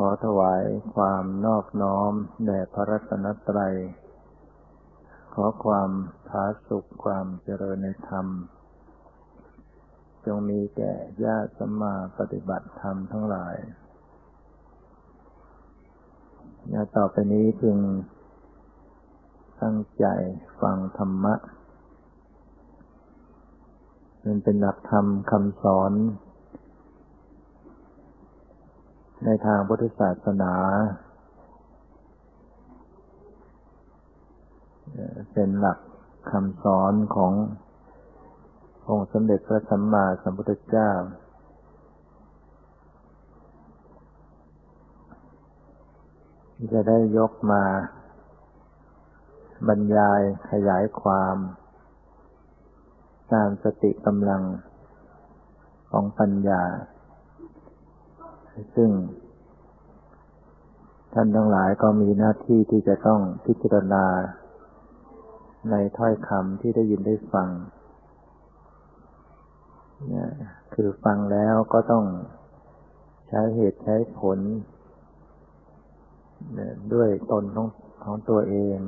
ขอถวายความนอบน้อมแด่พระรัตนตรัย ขอความผาสุขความเจริญในธรรม จงมีแก่ญาติสัมมาปฏิบัติธรรมทั้งหลายอย่าต่อไปนี้จึงตั้งใจฟังธรรมะ มันเป็นหลักธรรมคำสอน ในทางพุทธศาสนา เป็นหลักคำสอนขององค์สมเด็จพระสัมมาสัมพุทธเจ้า ที่จะได้ยกมาบรรยายขยายความ ตามสติกำลังของปัญญา ซึ่ง ท่านทั้งหลายก็มีหน้าที่ที่จะต้องพิจารณา ในถ้อยคำที่ได้ยินได้ฟังเนี่ยคือฟังแล้วก็ต้องใช้เหตุใช้ผล ด้วยตนของของตัวเอง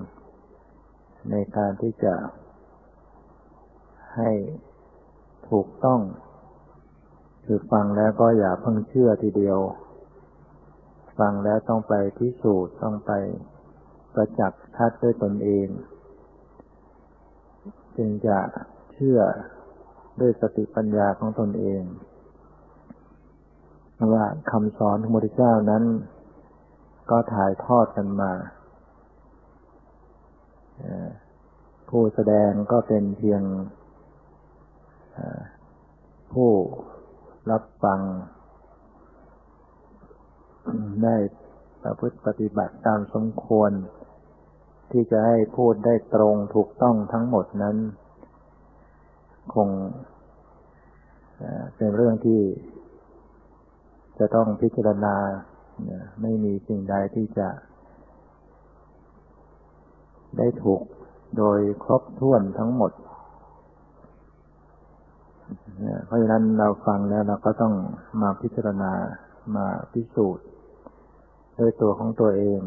ในการที่จะให้ถูกต้อง คือฟังแล้วก็อย่าเพิ่งเชื่อทีเดียว ฟังแล้วต้องไปพิสูจน์ต้องไปประจักษ์ทัดด้วยตนเอง จึงจะเชื่อด้วยสติปัญญาของตนเองว่าคำสอนของพระพุทธเจ้านั้น ก็ถ่ายทอดกันมาผู้แสดงก็เป็นเพียงผู้ รับฟัง ได้ประพฤติปฏิบัติตามสมควร ที่จะให้พูดได้ตรงถูกต้องทั้งหมดนั้น คงเป็นเรื่องที่จะต้องพิจารณา ไม่มีสิ่งใดที่จะ ได้ถูกโดยครบถ้วนทั้งหมด เพราะฉะนั้นเราฟังแล้วเราก็ต้องมาพิจารณามาพิสูจน์ด้วยตัวของตัวเอง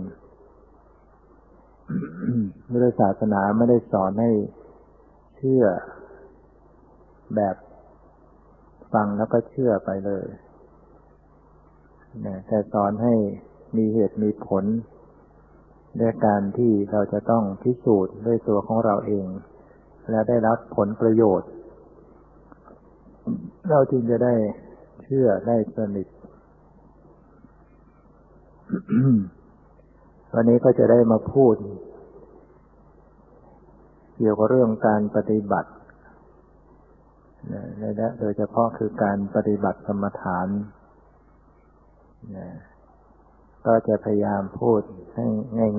พุทธศาสนาไม่ได้สอนให้เชื่อแบบฟังแล้วก็เชื่อไปเลยแต่สอนให้มีเหตุมีผลด้วยการที่เราจะต้องพิสูจน์ด้วยตัวของเราเอง และได้รับผลประโยชน์ เราจึงจะได้เชื่อได้สนิทวันนี้ก็จะได้มาพูด เกี่ยวกับเรื่องการปฏิบัติและโดยเฉพาะคือการปฏิบัติสมถานก็จะพยายามพูดให้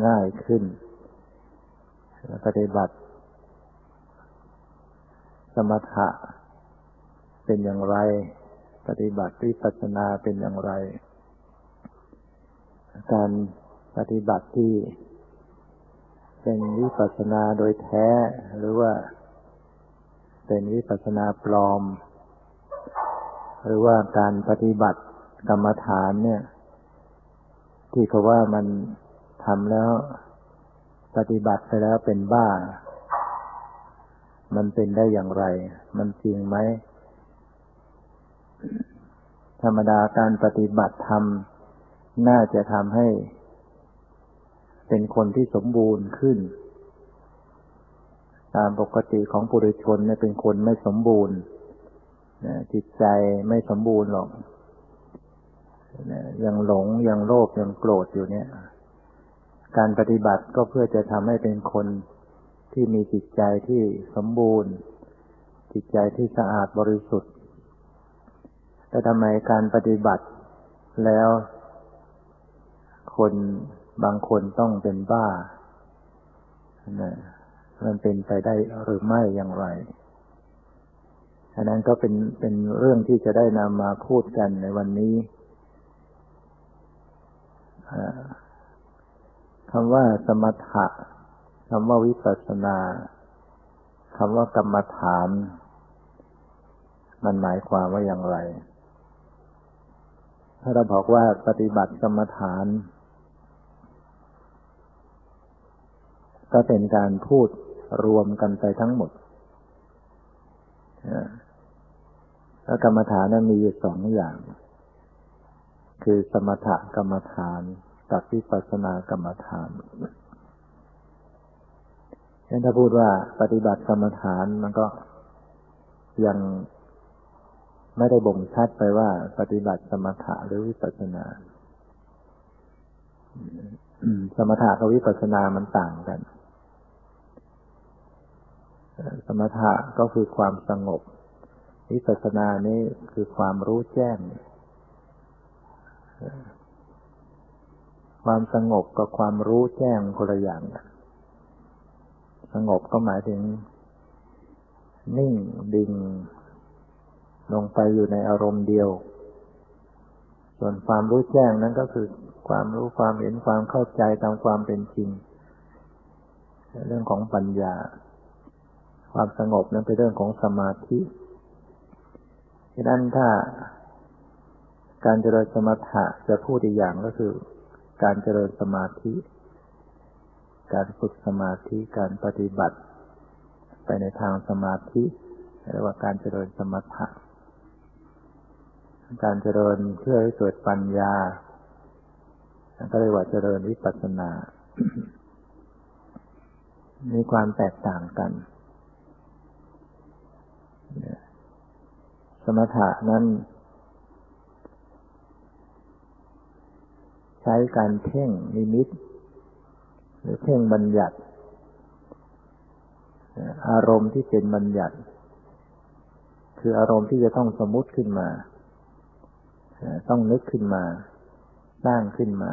ง่ายๆขึ้น ปฏิบัติ สมถะ เป็นอย่างไร ปฏิบัติวิปัสสนาเป็นอย่างไร การปฏิบัติที่เป็นวิปัสสนาโดยแท้หรือว่าเป็นวิปัสสนาปลอม หรือว่าการปฏิบัติกรรมฐานเนี่ย ที่เขาว่ามันทำแล้วปฏิบัติไปแล้วเป็นบ้า มันเป็นได้อย่างไร มันจริงไหม ธรรมดาการปฏิบัติธรรม น่าจะทำให้ เป็นคนที่สมบูรณ์ขึ้น ตามปกติของปุถุชนเนี่ยเป็นคนไม่สมบูรณ์จิตใจไม่สมบูรณ์หรอกยังหลงยังโลภยังโกรธอยู่เนี่ย การปฏิบัติก็เพื่อจะทำให้เป็นคนที่มีจิตใจที่สมบูรณ์ จิตใจที่สะอาดบริสุทธิ์ แต่ทำไมการปฏิบัติแล้ว คนบางคนต้องเป็นบ้านะมันเป็นไปได้หรือไม่อย่างไรอันนั้นก็เป็นเป็นเรื่องที่จะได้นำมาพูดกันในวันนี้คำว่าสมถะคำว่าวิปัสสนาคำว่ากรรมฐาน มันหมายความว่าอย่างไร ถ้าเราบอกว่าปฏิบัติสมถาน ก็เป็นการพูดรวมกันไปทั้งหมดแล้วกรรมฐานนั้นมีอยู่สองอย่าง คือสมถกรรมฐานกับวิปัสสนากรรมฐานฉะนั้นถ้าพูดว่าปฏิบัติกรรมฐานมันก็ยัง ไม่ได้บ่งชัดไปว่า ปฏิบัติสมถะหรือวิปัสสนาสมถะกับวิปัสสนามันต่างกัน สมถะก็คือความสงบ วิปัสสนานี่คือความรู้แจ้ง ความสงบกับความรู้แจ้งคนละอย่าง สงบก็หมายถึง นิ่งดิ่ง ลงไปอยู่ในอารมณ์เดียว ส่วนความรู้แจ้งนั้นก็คือความรู้ความเห็นความเข้าใจตามความเป็นจริง เรื่องของปัญญา ความสงบนั้นเป็นเรื่องของสมาธิฉะนั้นถ้าการเจริญสมถะจะพูดอีกอย่างก็คือ การเจริญสมาธิ การฝึกสมาธิการปฏิบัติ ไปในทางสมาธิเรียกว่าการเจริญสมถะ การเจริญเพื่อให้เกิดปัญญาก็เรียกว่าเจริญวิปัสสนา มีความแตกต่างกัน สมถะนั้นใช้การเพ่งนิมิต หรือเพ่งบัญญัติ อารมณ์ที่เป็นบัญญัติ คืออารมณ์ที่จะต้องสมมุติขึ้นมา ต้องนึกขึ้นมาสร้างขึ้นมา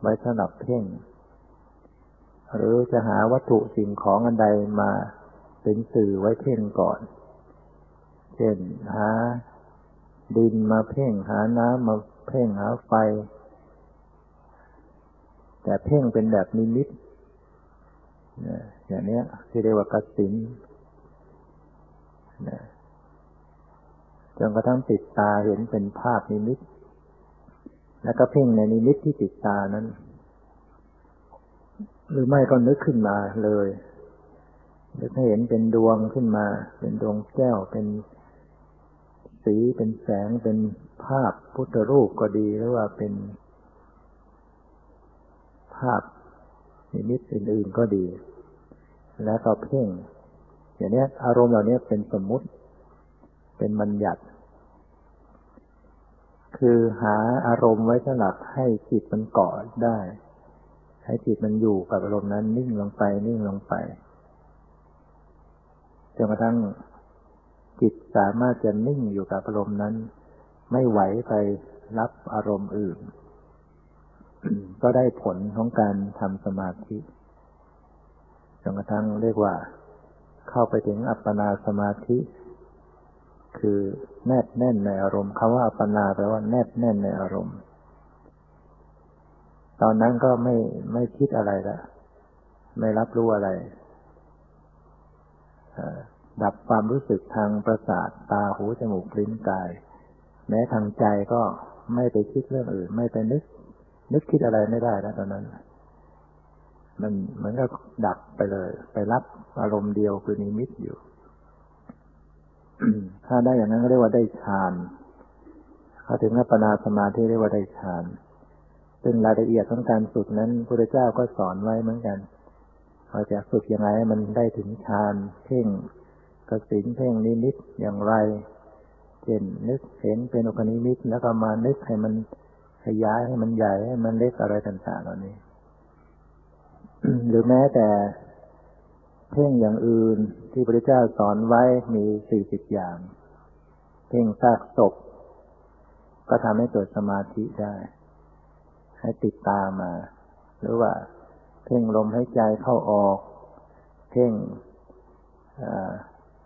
ไว้สำหรับเพ่ง หรือจะหาวัตถุสิ่งของอันใดมาเป็นสื่อไว้เพ่งก่อน เช่นหาดินมาเพ่งหาน้ำมาเพ่งหาไฟ แต่เพ่งเป็นแบบนิมิตอย่างนี้ที่เรียกว่ากสิน จนกระทั่งติดตาเห็นเป็นภาพนิมิต แล้วก็เพ่งในนิมิตที่ติดตานั้น หรือไม่ก็นึกขึ้นมาเลยนึกให้เห็นเป็นดวงขึ้นมา เป็นดวงแก้ว เป็นสีเป็นแสงเป็นภาพพุทธรูปก็ดีหรือว่าเป็นภาพนิมิตอื่น ๆก็ดี แล้วก็เพ่ง อย่างนี้อารมณ์เหล่านี้เป็นสมมุติ เป็นบัญญัติ คือหาอารมณ์ไว้สำหรับให้จิตมันเกาะได้ ให้จิตมันอยู่กับอารมณ์นั้นนิ่งลงไปนิ่งลงไปจนกระทั่งจิตสามารถจะนิ่งอยู่กับอารมณ์นั้น ไม่ไหวไปรับอารมณ์อื่น ก็ได้ผลของการทำสมาธิจนกระทั่งเรียกว่า เข้าไปถึงอัปปนาสมาธิ คือแนบแน่นในอารมณ์คำว่าอัปปนาแปลว่าแนบแน่นในอารมณ์ ตอนนั้นก็ไม่ไม่คิดอะไรละไม่รับรู้อะไรดับความรู้สึกทางประสาทตาหูจมูกลิ้นกาย แม้ทางใจก็ไม่ไปคิดเรื่องอื่น ไม่ไปนึก นึกคิดอะไรไม่ได้แล้วตอนนั้น มันเหมือนกับดับไปเลย ไปรับอารมณ์เดียวคือนิมิตอยู่ ถ้าได้อย่างนั้นก็เรียกว่าได้ฌานเขาถึงอัปปนาสมาธิเรียกว่าได้ฌานซึ่งรายละเอียดของการฝึกนั้นพระเจ้าก็สอนไว้เหมือนกันเราจะฝึกยังไงให้มันได้ถึงฌานเพ่งกสินเพ่งนิมิตอย่างไรเช่นนึกเห็นเป็นอุคนิมิตแล้วก็มานึกให้มันขยายให้มันใหญ่ให้มันเล็กอะไรต่างๆเหล่านี้ หรือแม้แต่ เพ่งอย่างอื่นที่พระเจ้าสอนไว้มีสี่สิบอย่าง เพ่งซากศพก็ทำให้เกิดสมาธิได้ ให้ติดตามมา หรือว่า เพ่งลมให้ใจเข้าออก เพ่ง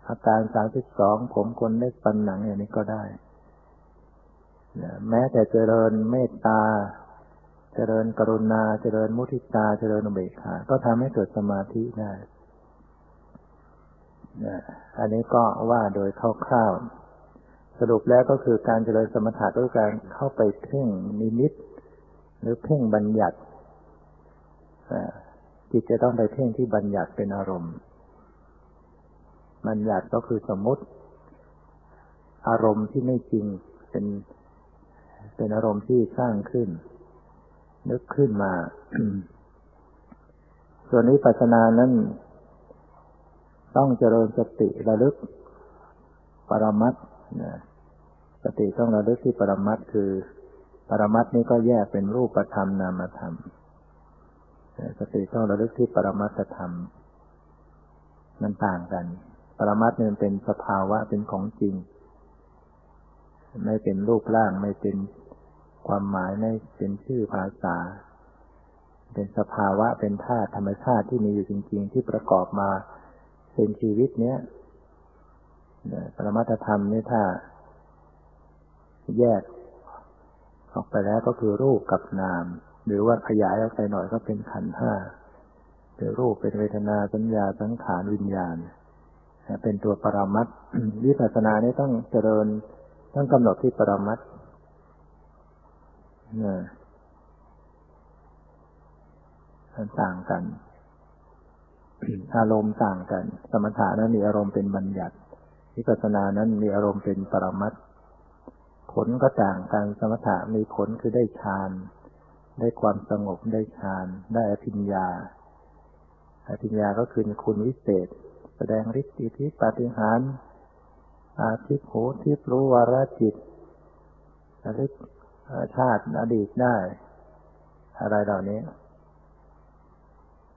อาการสามสิบสองผมคนเล็กปันหนังอย่างนี้ก็ได้ แม้แต่เจริญเมตตา เจริญกรุณา เจริญมุทิตา เจริญอุเบกขา ก็ทำให้เกิดสมาธิได้ อันนี้ก็ว่าโดยคร่าวๆ สรุปแล้วก็คือการเจริญสมถะด้วยการเข้าไปเพ่งนิมิต หรือเพ่งบัญญัติจิตจะต้องไปเพ่งที่บัญญัติเป็นอารมณ์ บัญญัติก็คือสมมติ อารมณ์ที่ไม่จริงเป็นเป็นอารมณ์ที่สร้างขึ้น นึกขึ้นมา ส่วนนี้ปัจนานั้น ต้องเจริญสติระลึกปรมัตนะสติต้องระลึกที่ปรมัตคือ ปรมัตนี้ก็แยกเป็นรูปธรรมนามธรรม สติต้องระลึกที่ปรมัตธรรมมันต่างกัน ปรมัตเนี่ยเป็นสภาวะเป็นของจริง ไม่เป็นรูปร่างไม่เป็นความหมายไม่เป็นชื่อภาษา เป็นสภาวะเป็นธาตุธรรมชาติที่มีอยู่จริง ๆ ที่ประกอบมา เป็นชีวิตเนี้ยปรมัตธรรมนี่ถ้า แยกออกไปแล้วก็คือรูปกับนาม หรือว่าขยายออกไปหน่อยก็เป็นขันห้าเป็นรูปเป็นเวทนาสัญญาสังขารวิญญาณ เป็นตัวปรมัดวิปัสสนานี่ต้องเจริญต้องกำหนดที่ปรมัดมันต่างกัน อารมณ์ต่างกัน สมถะนั้นมีอารมณ์เป็นบัญญัติวิปัสสนานั้นมีอารมณ์เป็นปรมัตผลก็ต่างกัน สมถะมีผลคือได้ฌาน ได้ความสงบ ได้ฌาน ได้อภิญญา อภิญญาก็คือคุณวิเศษ แสดงฤทธิ์อิทธิปาฏิหาริย์อาทิตโหทิพรู้วาระจิตระลึกชาติอดีตได้ อะไรเหล่านี้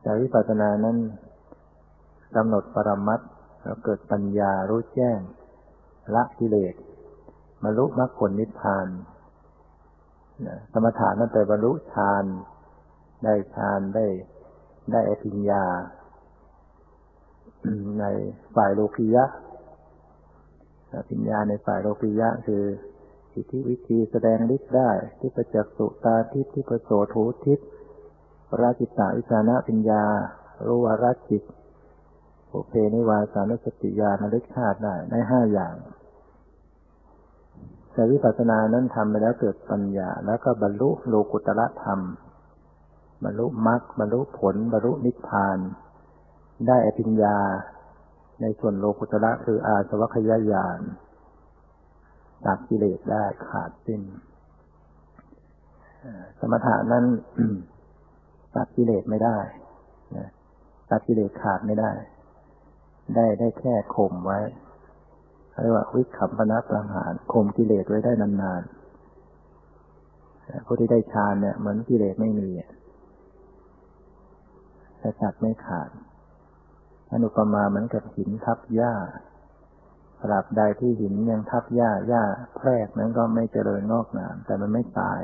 แต่วิปัสสนานั้น กำหนดปรมัตแล้วเกิดปัญญารู้แจ้ง ละกิเลสบรรลุมรรคผลนิพพานสมถานั้นแต่บรรลุฌาน ได้ฌานได้ได้อภิญญา ในฝ่ายโลกิยะอภิญญาในฝ่ายโลกิยะคือสิทธิวิธีแสดงฤทธิ์ได้ที่ประจักษ์สุตาทิพที่ประโสทูทิพปราจิตาวิชานะปัญญารู้วาระจิต โอเพนิวาสานสติญาณลึกชาติได้ในห้าอย่าง แต่วิปัสสนานั้นทำไปแล้วเกิดปัญญา แล้วก็บรรลุโลกุตละธรรม บรรลุมรรคบรรลุผล บรรลุนิพพาน ได้อภิญญา ในส่วนโลกุตละคืออาสวัคยายานตัดกิเลสได้ขาดสิ้น สมถะนั้นตัดกิเลสไม่ได้ตัดกิเลสขาดไม่ได้ ได้ได้แค่ข่มไว้เรียกว่าวิคัมปนาประหารข่มกิเลสไว้ได้นานๆผู้ที่ได้ฌานเนี่ยเหมือนกิเลสไม่มีแต่ตัดไม่ขาดอนุปมาเหมือนกับหินทับหญ้าตราบใดที่หินยังทับหญ้าหญ้าแพรกนั้นก็ไม่เจริญงอกงามแต่มันไม่ตาย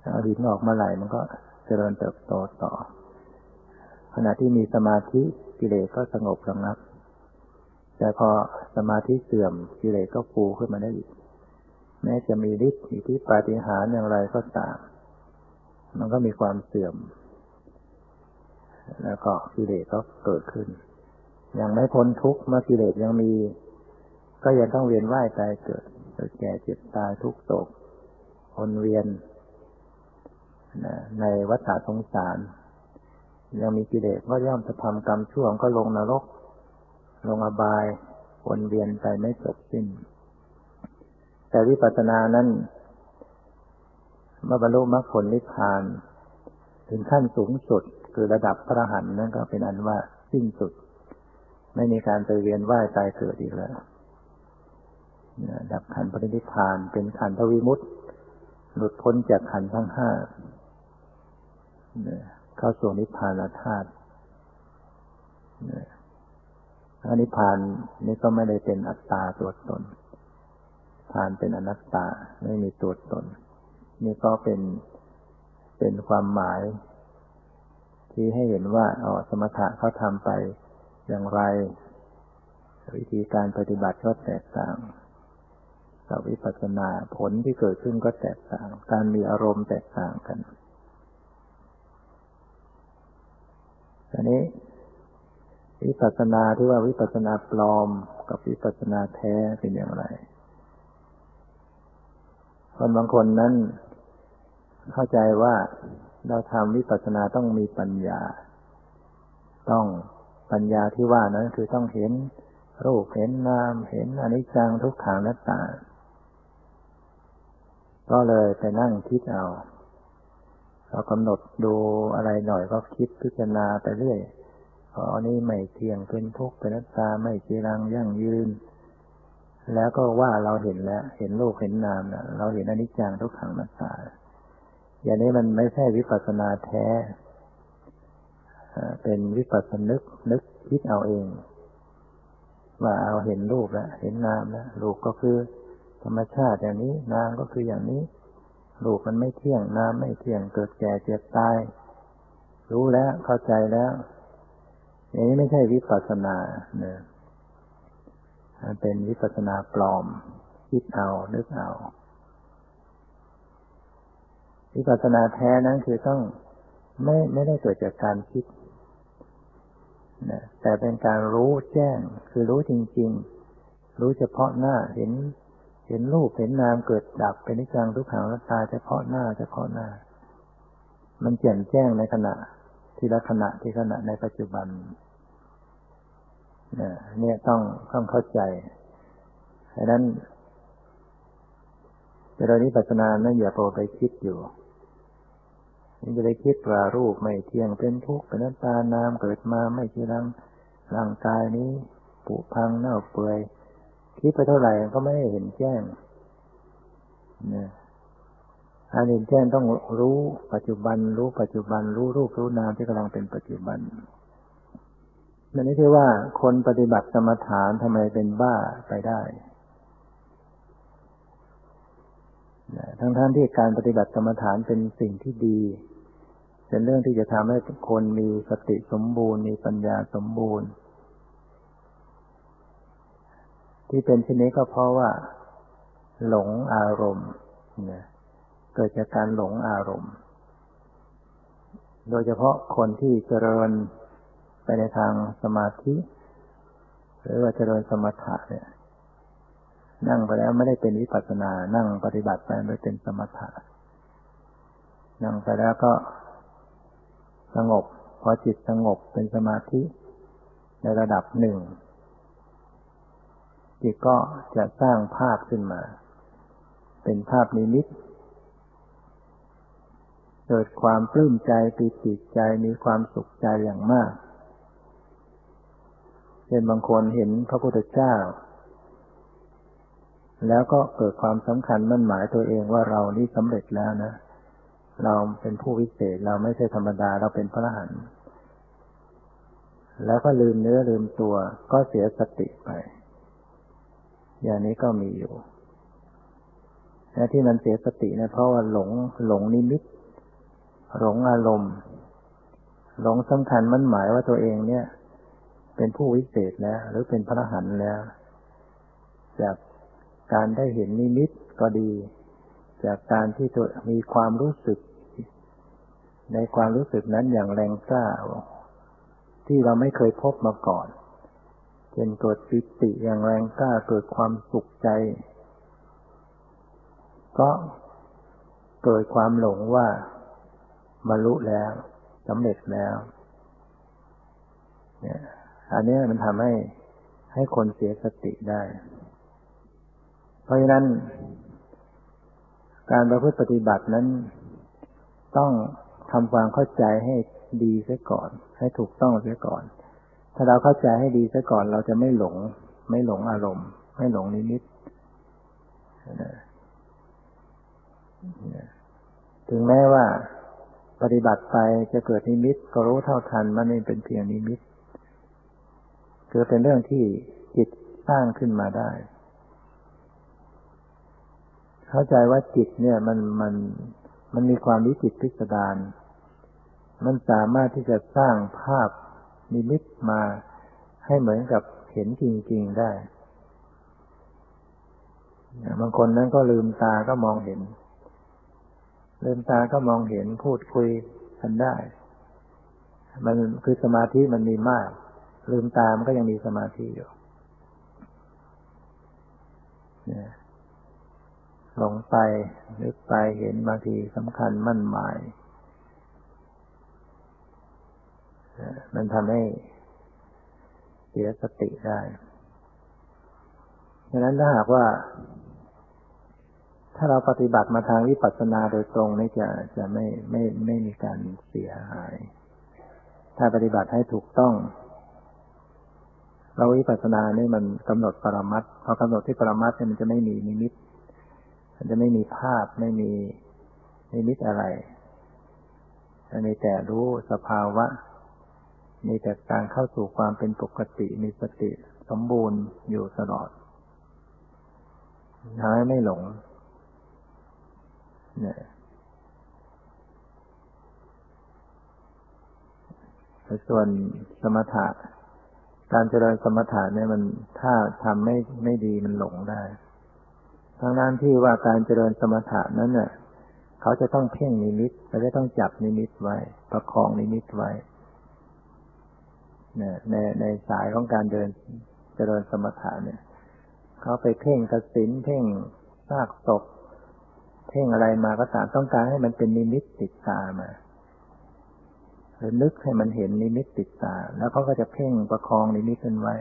เอาหินออกมาไหลมันก็เจริญเติบโตต่อ ขณะที่มีสมาธิ กิเลสก็สงบระงับ แต่พอสมาธิเสื่อมกิเลสก็ฟูขึ้นมาได้อีก แม้จะมีฤทธิ์อิทธิปาฏิหาริย์อย่างไรก็ตาม มันก็มีความเสื่อม แล้วก็กิเลสก็เกิดขึ้น ยังไม่พ้นทุกข์เมื่อกิเลสยังมี ก็ยังต้องเวียนว่ายตายเกิดเกิดแก่เจ็บตายทุกโศกวนเวียนในวัฏสงสาร ยังมีกิเลสก็ย่อมจะทำกรรมชั่วก็ลงนรก ลงอบายวนเวียนไปไม่จบสิ้น แต่วิปัสสนานั้นเมื่อบรรลุมรรคผลนิพพาน ถึงขั้นสูงสุดคือระดับพระหันนั่นก็เป็นอันว่าสิ้นสุด ไม่มีการไปเวียนว่ายตายเกิดอีกแล้วดับขันปรินิพานเป็นขันทวิมุตติ หลุดพ้นจากขันทั้งห้า เข้าสู่นิพพานธาตุอนิพพานนี่ก็ไม่ได้เป็นอัตตาตัวตนพานเป็นอนัตตาไม่มีตัวตน นี่ก็เป็นเป็นความหมาย ที่ให้เห็นว่าอ๋อสมถะเขาทำไปอย่างไร วิธีการปฏิบัติก็แตกต่างกับวิปัสสนาผลที่เกิดขึ้นก็แตกต่าง การมีอารมณ์แตกต่างกัน อันนี้ วิปัสสนาที่ว่าวิปัสสนาปลอมกับวิปัสสนาแท้เป็นอย่างไร คนบางคนนั้น เข้าใจว่าเราทำวิปัสสนาต้องมีปัญญา ต้องปัญญาที่ว่านั้นคือต้องเห็นรูปเห็นนามเห็นอนิจจังทุกขังนัตตา ก็เลยไปนั่งคิดเอา เรากำหนดดูอะไรหน่อยก็คิดพิจารณาไปเรื่อยพออันนี้ไม่เที่ยงเป็นทุกข์เป็นนัตตาไม่จีรังยั่งยืน แล้วก็ว่าเราเห็นแล้ว เห็นโลกเห็นนามนะเราเห็นอนิจจังทุกขังนัตตา อย่างนี้มันไม่ใช่วิปัสสนาแท้เป็นวิปัสสนึกนึกคิดเอาเอง ว่าเอาเห็นรูปแล้วเห็นนามแล้วรูปก็คือธรรมชาติอย่างนี้ นามก็คืออย่างนี้ รูปมันไม่เที่ยงนามไม่เที่ยงเกิดแก่เจ็บตาย รู้แล้วเข้าใจแล้วอย่างนี้ไม่ใช่วิปัสสนาเนี่ยมันเป็นวิปัสสนาปลอม คิดเอานึกเอาวิปัสสนาแท้นั้นคือต้องไม่ไม่ได้เกิดจากการคิดนะแต่เป็นการรู้แจ้ง คือรู้จริง ๆ รู้เฉพาะหน้าเห็น เห็นรูปเห็นนามเกิดดับเป็นนิจังทุกขังรัตตาเฉพาะหน้าเฉพาะหน้า มันแจ่มแจ้งในขณะ ทีละขณะที่ขณะในปัจจุบันเนี่ยต้องต้องเข้าใจดังนั้นเวลานี้ปัจนานั้นอย่าโปรไปคิดอยู่มันจะไปคิดว่ารูปไม่เที่ยงเป็นทุกข์เป็นน้ำตานามเกิดมาไม่ชีรังร่างกายนี้ผุพังเน่าเปื่อย คิดไปเท่าไหร่ก็ไม่เห็นแจ้งนี่ยอันเห็นแจ้งต้องรู้ปัจจุบัน รู้ปัจจุบัน รู้รูปรู้นามที่กำลังเป็นปัจจุบันนั่นนี่คือว่าคนปฏิบัติสมถานทำไมเป็นบ้าไปได้ทั้งท่านที่การปฏิบัติสมถานเป็นสิ่งที่ดี เป็นเรื่องที่จะทำให้คนมีสติสมบูรณ์ มีปัญญาสมบูรณ์ ที่เป็นเช่นนี้ก็เพราะว่า หลงอารมณ์เนี่ยเกิดจากการหลงอารมณ์ โดยเฉพาะคนที่เจริญไปในทางสมาธิ หรือว่าเจริญสมถะเนี่ย นั่งไปแล้วไม่ได้เป็นวิปัสสนา นั่งปฏิบัติไปไม่เป็นสมถะ นั่งไปแล้วก็สงบ พอจิตสงบเป็นสมาธิในระดับหนึ่ง จิตก็จะสร้างภาพขึ้นมา เป็นภาพนิมิต เกิดความปลื้มใจปีติใจมีความสุขใจอย่างมากเช่นบางคนเห็นพระพุทธเจ้า แล้วก็เกิดความสำคัญมั่นหมายตัวเองว่าเรานี่สำเร็จแล้วนะ เราเป็นผู้วิเศษเราไม่ใช่ธรรมดาเราเป็นพระอรหันต์แล้วก็ลืมเนื้อลืมตัวก็เสียสติไป อย่างนี้ก็มีอยู่และที่มันเสียสติเนี่ยเพราะว่าหลงหลงนิมิต หลงอารมณ์ หลงสำคัญมันหมายว่าตัวเองเนี่ย เป็นผู้วิเศษแล้ว หรือเป็นพระหันแล้ว จากการได้เห็นนิมิตก็ดี จากการที่ตัวมีความรู้สึก ในความรู้สึกนั้นอย่างแรงกล้าที่เราไม่เคยพบมาก่อน ช่นเกิดปิติอย่างแรงกล้าเกิดความสุขใจ ก็เกิดความหลงว่าบรรลุแล้วสำเร็จแล้ว เนี่ย อันนี้มันทำให้ให้คนเสียสติได้ เพราะฉะนั้น การประพฤติปฏิบัตินั้น ต้องทำความเข้าใจให้ดีเสียก่อน ให้ถูกต้องเสียก่อน ถ้าเราเข้าใจให้ดีเสียก่อนเราจะไม่หลง ไม่หลงอารมณ์ ไม่หลงนิมิตถึงแม้ว่าปฏิบัติไปจะเกิดนิมิต ก็รู้เท่าทันมันไม่เป็นเพียงนิมิตคือเป็นเรื่องที่จิตสร้างขึ้นมาได้ เข้าใจว่าจิตเนี่ยมันมันมันมีความวิจิตพิสดารมันสามารถที่จะสร้างภาพ นิมิตมาให้เหมือนกับเห็นจริง ๆ ได้บางคนนั้นก็ลืมตาก็มองเห็น ลืมตาก็มองเห็นพูดคุยกันได้ มันคือสมาธิมันมีมาก ลืมตามันก็ยังมีสมาธิอยู่หลงไปนึกไปเห็นบางทีสำคัญมั่นหมาย มันทำให้เสียสติได้ดังนั้นถ้าหากว่า ถ้าเราปฏิบัติมาทางวิปัสสนาโดยตรงนี่จะจะไม่ไม่ไม่มีการเสียหาย ถ้าปฏิบัติให้ถูกต้อง เราวิปัสสนานี่มันกำหนดปรมัตพอกำหนดที่ปรมัตเนี่ยมันจะไม่มีนิมิต มันจะไม่มีภาพไม่มีนิมิตอะไรมันมีแต่รู้สภาวะ มีแต่การเข้าสู่ความเป็นปกติมีสติสมบูรณ์อยู่ตลอดทำให้ไม่หลง เนี่ยส่วนสมถะ การเจริญสมถะเนี่ยมันถ้าทำไม่ไม่ดีมันหลงได้ทั้งนั้นที่ว่าการเจริญสมถะนั้นเนี่ยเขาจะต้องเพ่งนิมิตเขาจะต้องจับนิมิตไว้ ประคองนิมิตไว้ ในในสายของการเดินเจริญสมถะเนี่ยเขาไปเพ่งกสิณเพ่งซากศพเพ่งอะไรมาก็ตามต้องการให้มันเป็นนิมิตติดตามาหรือนึกให้มันเห็นนิมิตติดตา แล้วเขาก็จะเพ่งประคองนิมิตขึ้นไว้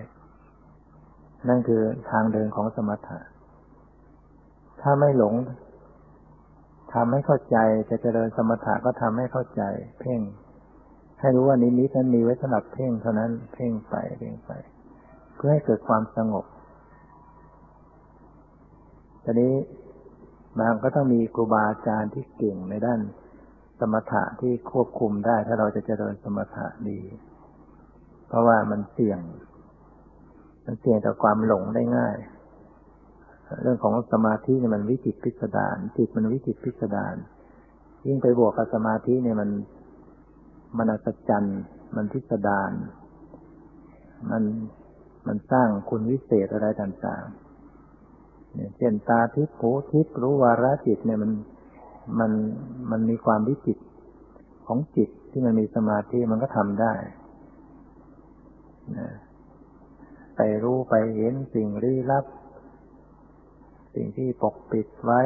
นั่นคือทางเดินของสมถะ ถ้าไม่หลงทำให้เข้าใจจะเจริญสมถะก็ทำให้เข้าใจ เพ่ง ให้รู้ว่านิมิตนั้นมีไว้สำหรับเพ่งเท่านั้น เพ่งไปเพ่งไป เพื่อให้เกิดความสงบทีนี้บางก็ต้องมีครูบาอาจารย์ที่เก่งในด้านสมถะที่ควบคุมได้ ถ้าเราจะเจริญสมถะดี เพราะว่ามันเสี่ยง มันเสี่ยงต่อความหลงได้ง่าย เรื่องของสมาธิเนี่ยมันวิจิตพิสดารจิตมันวิจิตพิสดารยิ่งไปบวกกับสมาธิเนี่ยมัน มันอัศจรรย์มันพิสดารมันมันสร้างคุณวิเศษอะไรต่างๆเนี่ยเช่นตาทิพย์หูทิพย์รู้วาระจิตเนี่ยมันมันมันมีความวิจิตของจิตที่มันมีสมาธิมันก็ทำได้ไปรู้ไปเห็นสิ่งลี้ลับ สิ่งที่ปกปิดไว้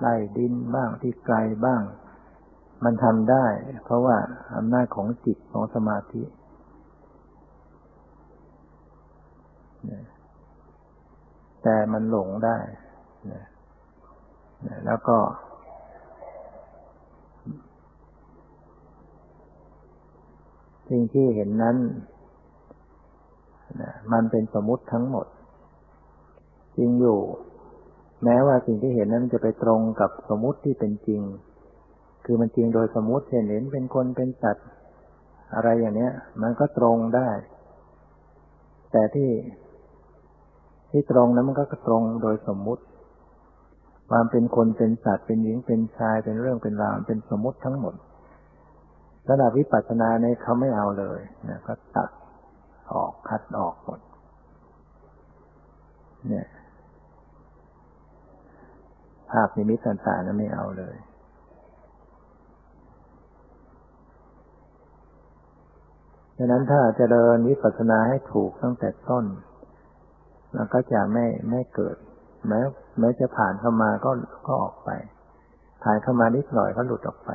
ใต้ดินบ้างที่ไกลบ้าง มันทำได้ เพราะว่าอำนาจของจิตของสมาธิแต่มันหลงได้แล้วก็ สิ่งที่เห็นนั้นมันเป็นสมมติทั้งหมด จริงอยู่ แม้ว่าสิ่งที่เห็นนั้นจะไปตรงกับสมมติที่เป็นจริง คือมันจริงโดยสมมติเห็นเห็นเป็นคนเป็นสัตว์ อะไรอย่างเนี้ย มันก็ตรงได้ แต่ที่ที่ตรงนั้นมันก็ตรงโดยสมมุติ ความเป็นคนเป็นสัตว์เป็นหญิงเป็นชายเป็นเรื่องเป็นราวเป็นสมมติทั้งหมดระดับวิปัสสนาในเขาไม่เอาเลยนะก็ตัดออกคัดออกหมด เนี่ยภาพนิมิตต่างๆนั้นไม่เอาเลย ดังนั้นถ้าจะเดินวิปัสสนาให้ถูกตั้งแต่ต้น มันก็จะไม่ไม่เกิด แม้แม้จะผ่านเข้ามาก็ก็ออกไป ผ่านเข้ามานิดหน่อยก็หลุดออกไป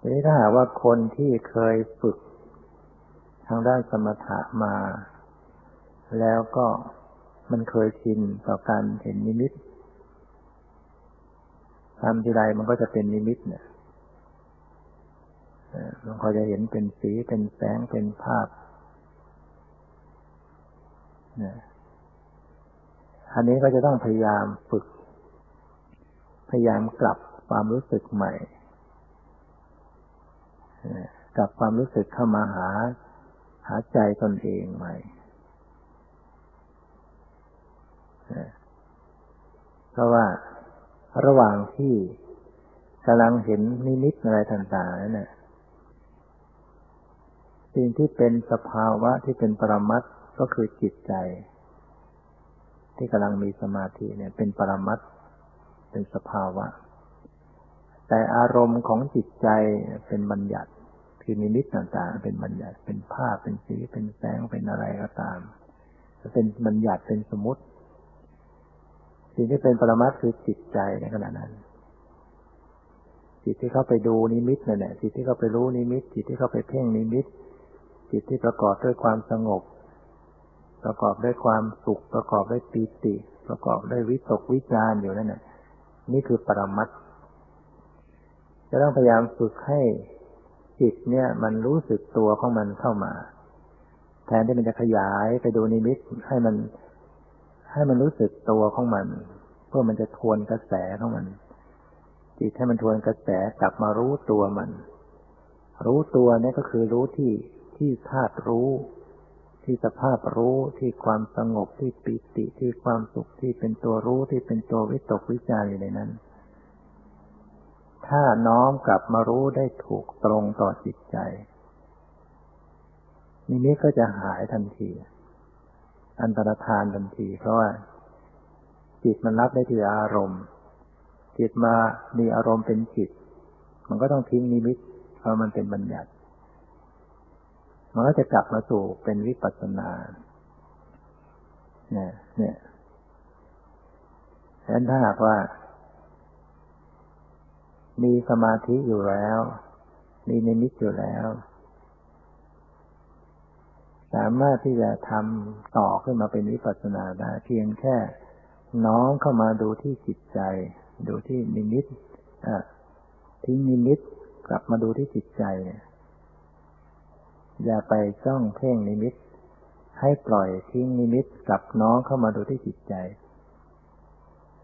ทีนี้ถ้าหากว่าคนที่เคยฝึกทางด้านสมถะมา แล้วก็มันเคยชินต่อการเห็นนิมิตทำทีไรมันก็จะเป็นนิมิตเนี่ย มันก็จะเห็นเป็นสีเป็นแสงเป็นภาพนี่อันนี้ก็จะต้องพยายามฝึก พยายามกลับความรู้สึกใหม่กลับความรู้สึกเข้ามาหา หาใจตนเองใหม่เพราะว่าระหว่างที่กำลังเห็นนิมิตอะไรต่างๆนั่นแหละ สิ่งที่เป็นสภาวะที่เป็นปรมัตก็คือจิตใจ ที่กำลังมีสมาธิเนี่ย เป็นปรมัตเป็นสภาวะ แต่อารมณ์ของจิตใจเป็นบัญญัติคือนิมิตต่างๆ เป็นบัญญัติเป็นภาพเป็นสีเป็นแสงเป็นอะไรก็ตามเป็นบัญญัติเป็นสมมติ สิ่งที่เป็นปรมัตคือจิตใจในขณะนั้น จิตที่เข้าไปดูนิมิตนั่นแหละจิตที่เข้าไปรู้นิมิต จิตที่เข้าไปเพ่งนิมิต จิตที่ประกอบด้วยความสงบ ประกอบด้วยความสุข ประกอบด้วยปีติ ประกอบด้วยวิตกวิจารอยู่นั่นแหละนี่คือปรมัตถ์จะต้องพยายามฝึกให้จิตเนี่ย มันรู้สึกตัวของมันเข้ามา แทนที่มันจะขยายไปดูนิมิตให้มัน ให้มันรู้สึกตัวของมัน เพื่อมันจะทวนกระแสของมัน จิตให้มันทวนกระแสกลับมารู้ตัวมัน รู้ตัวนี่ก็คือรู้ที่ ที่ธาตุรู้ ที่สภาพรู้ที่ความสงบที่ปิติที่ความสุขที่เป็นตัวรู้ที่เป็นตัววิตกวิจารอยู่ในนั้น ถ้าน้อมกลับมารู้ได้ถูกตรงต่อจิตใจนิมิตก็จะหายทันที อันตรธานทันที เพราะว่า จิตมันรับได้ที่อารมณ์ จิตมามีอารมณ์เป็นจิต มันก็ต้องทิ้งนิมิตเพราะมันเป็นบัญญัติ มันก็จะกลับมาสู่เป็นวิปัสสนาเนี่ยเนี่ยฉะนั้นถ้าหากว่า มีสมาธิอยู่แล้ว มีนิมิตอยู่แล้ว สามารถที่จะทำต่อขึ้นมาเป็นวิปัสสนาได้ เพียงแค่น้อมเข้ามาดูที่จิตใจ ดูที่นิมิตทิ้งนิมิตกลับมาดูที่จิตใจ อย่าไปจ้องเพ่งนิมิต ให้ปล่อยทิ้งนิมิตกลับน้องเข้ามาดูที่จิตใจ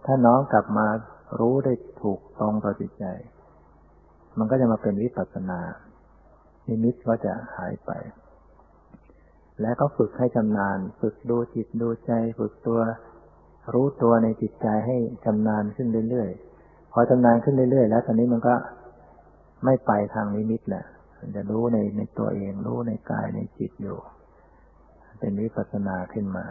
ถ้าน้องกลับมารู้ได้ถูกตรงต่อจิตใจ มันก็จะมาเป็นวิปัสสนา นิมิตก็จะหายไป แล้วก็ฝึกให้ชำนาญ ฝึกดูจิตดูใจ ฝึกตัว รู้ตัวในจิตใจให้ชำนาญขึ้นเรื่อยๆ พอชำนาญขึ้นเรื่อยๆ แล้วตอนนี้มันก็ไม่ไปทางนิมิตแหละ จะรู้ในในตัวเอง รู้ในกายในจิตอยู่ เป็นวิปัสสนาขึ้นมา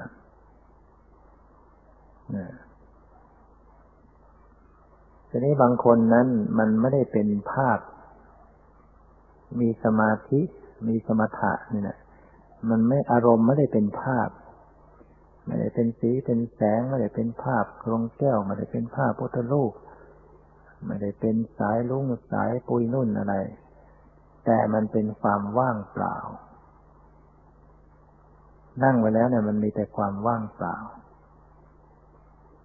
ทีนี้บางคนนั้นมันไม่ได้เป็นภาพ มีสมาธิ มีสมถะนี่นะมันไม่อารมณ์ไม่ได้เป็นภาพไม่ได้เป็นสีเป็นแสงไม่ได้เป็นภาพโครงแก้วไม่ได้เป็นภาพพุทธรูปไม่ได้เป็นสายลุงสายปุยนุ่นอะไร แต่มันเป็นความว่างเปล่า นั่งไว้แล้วเนี่ยมันมีแต่ความว่างเปล่า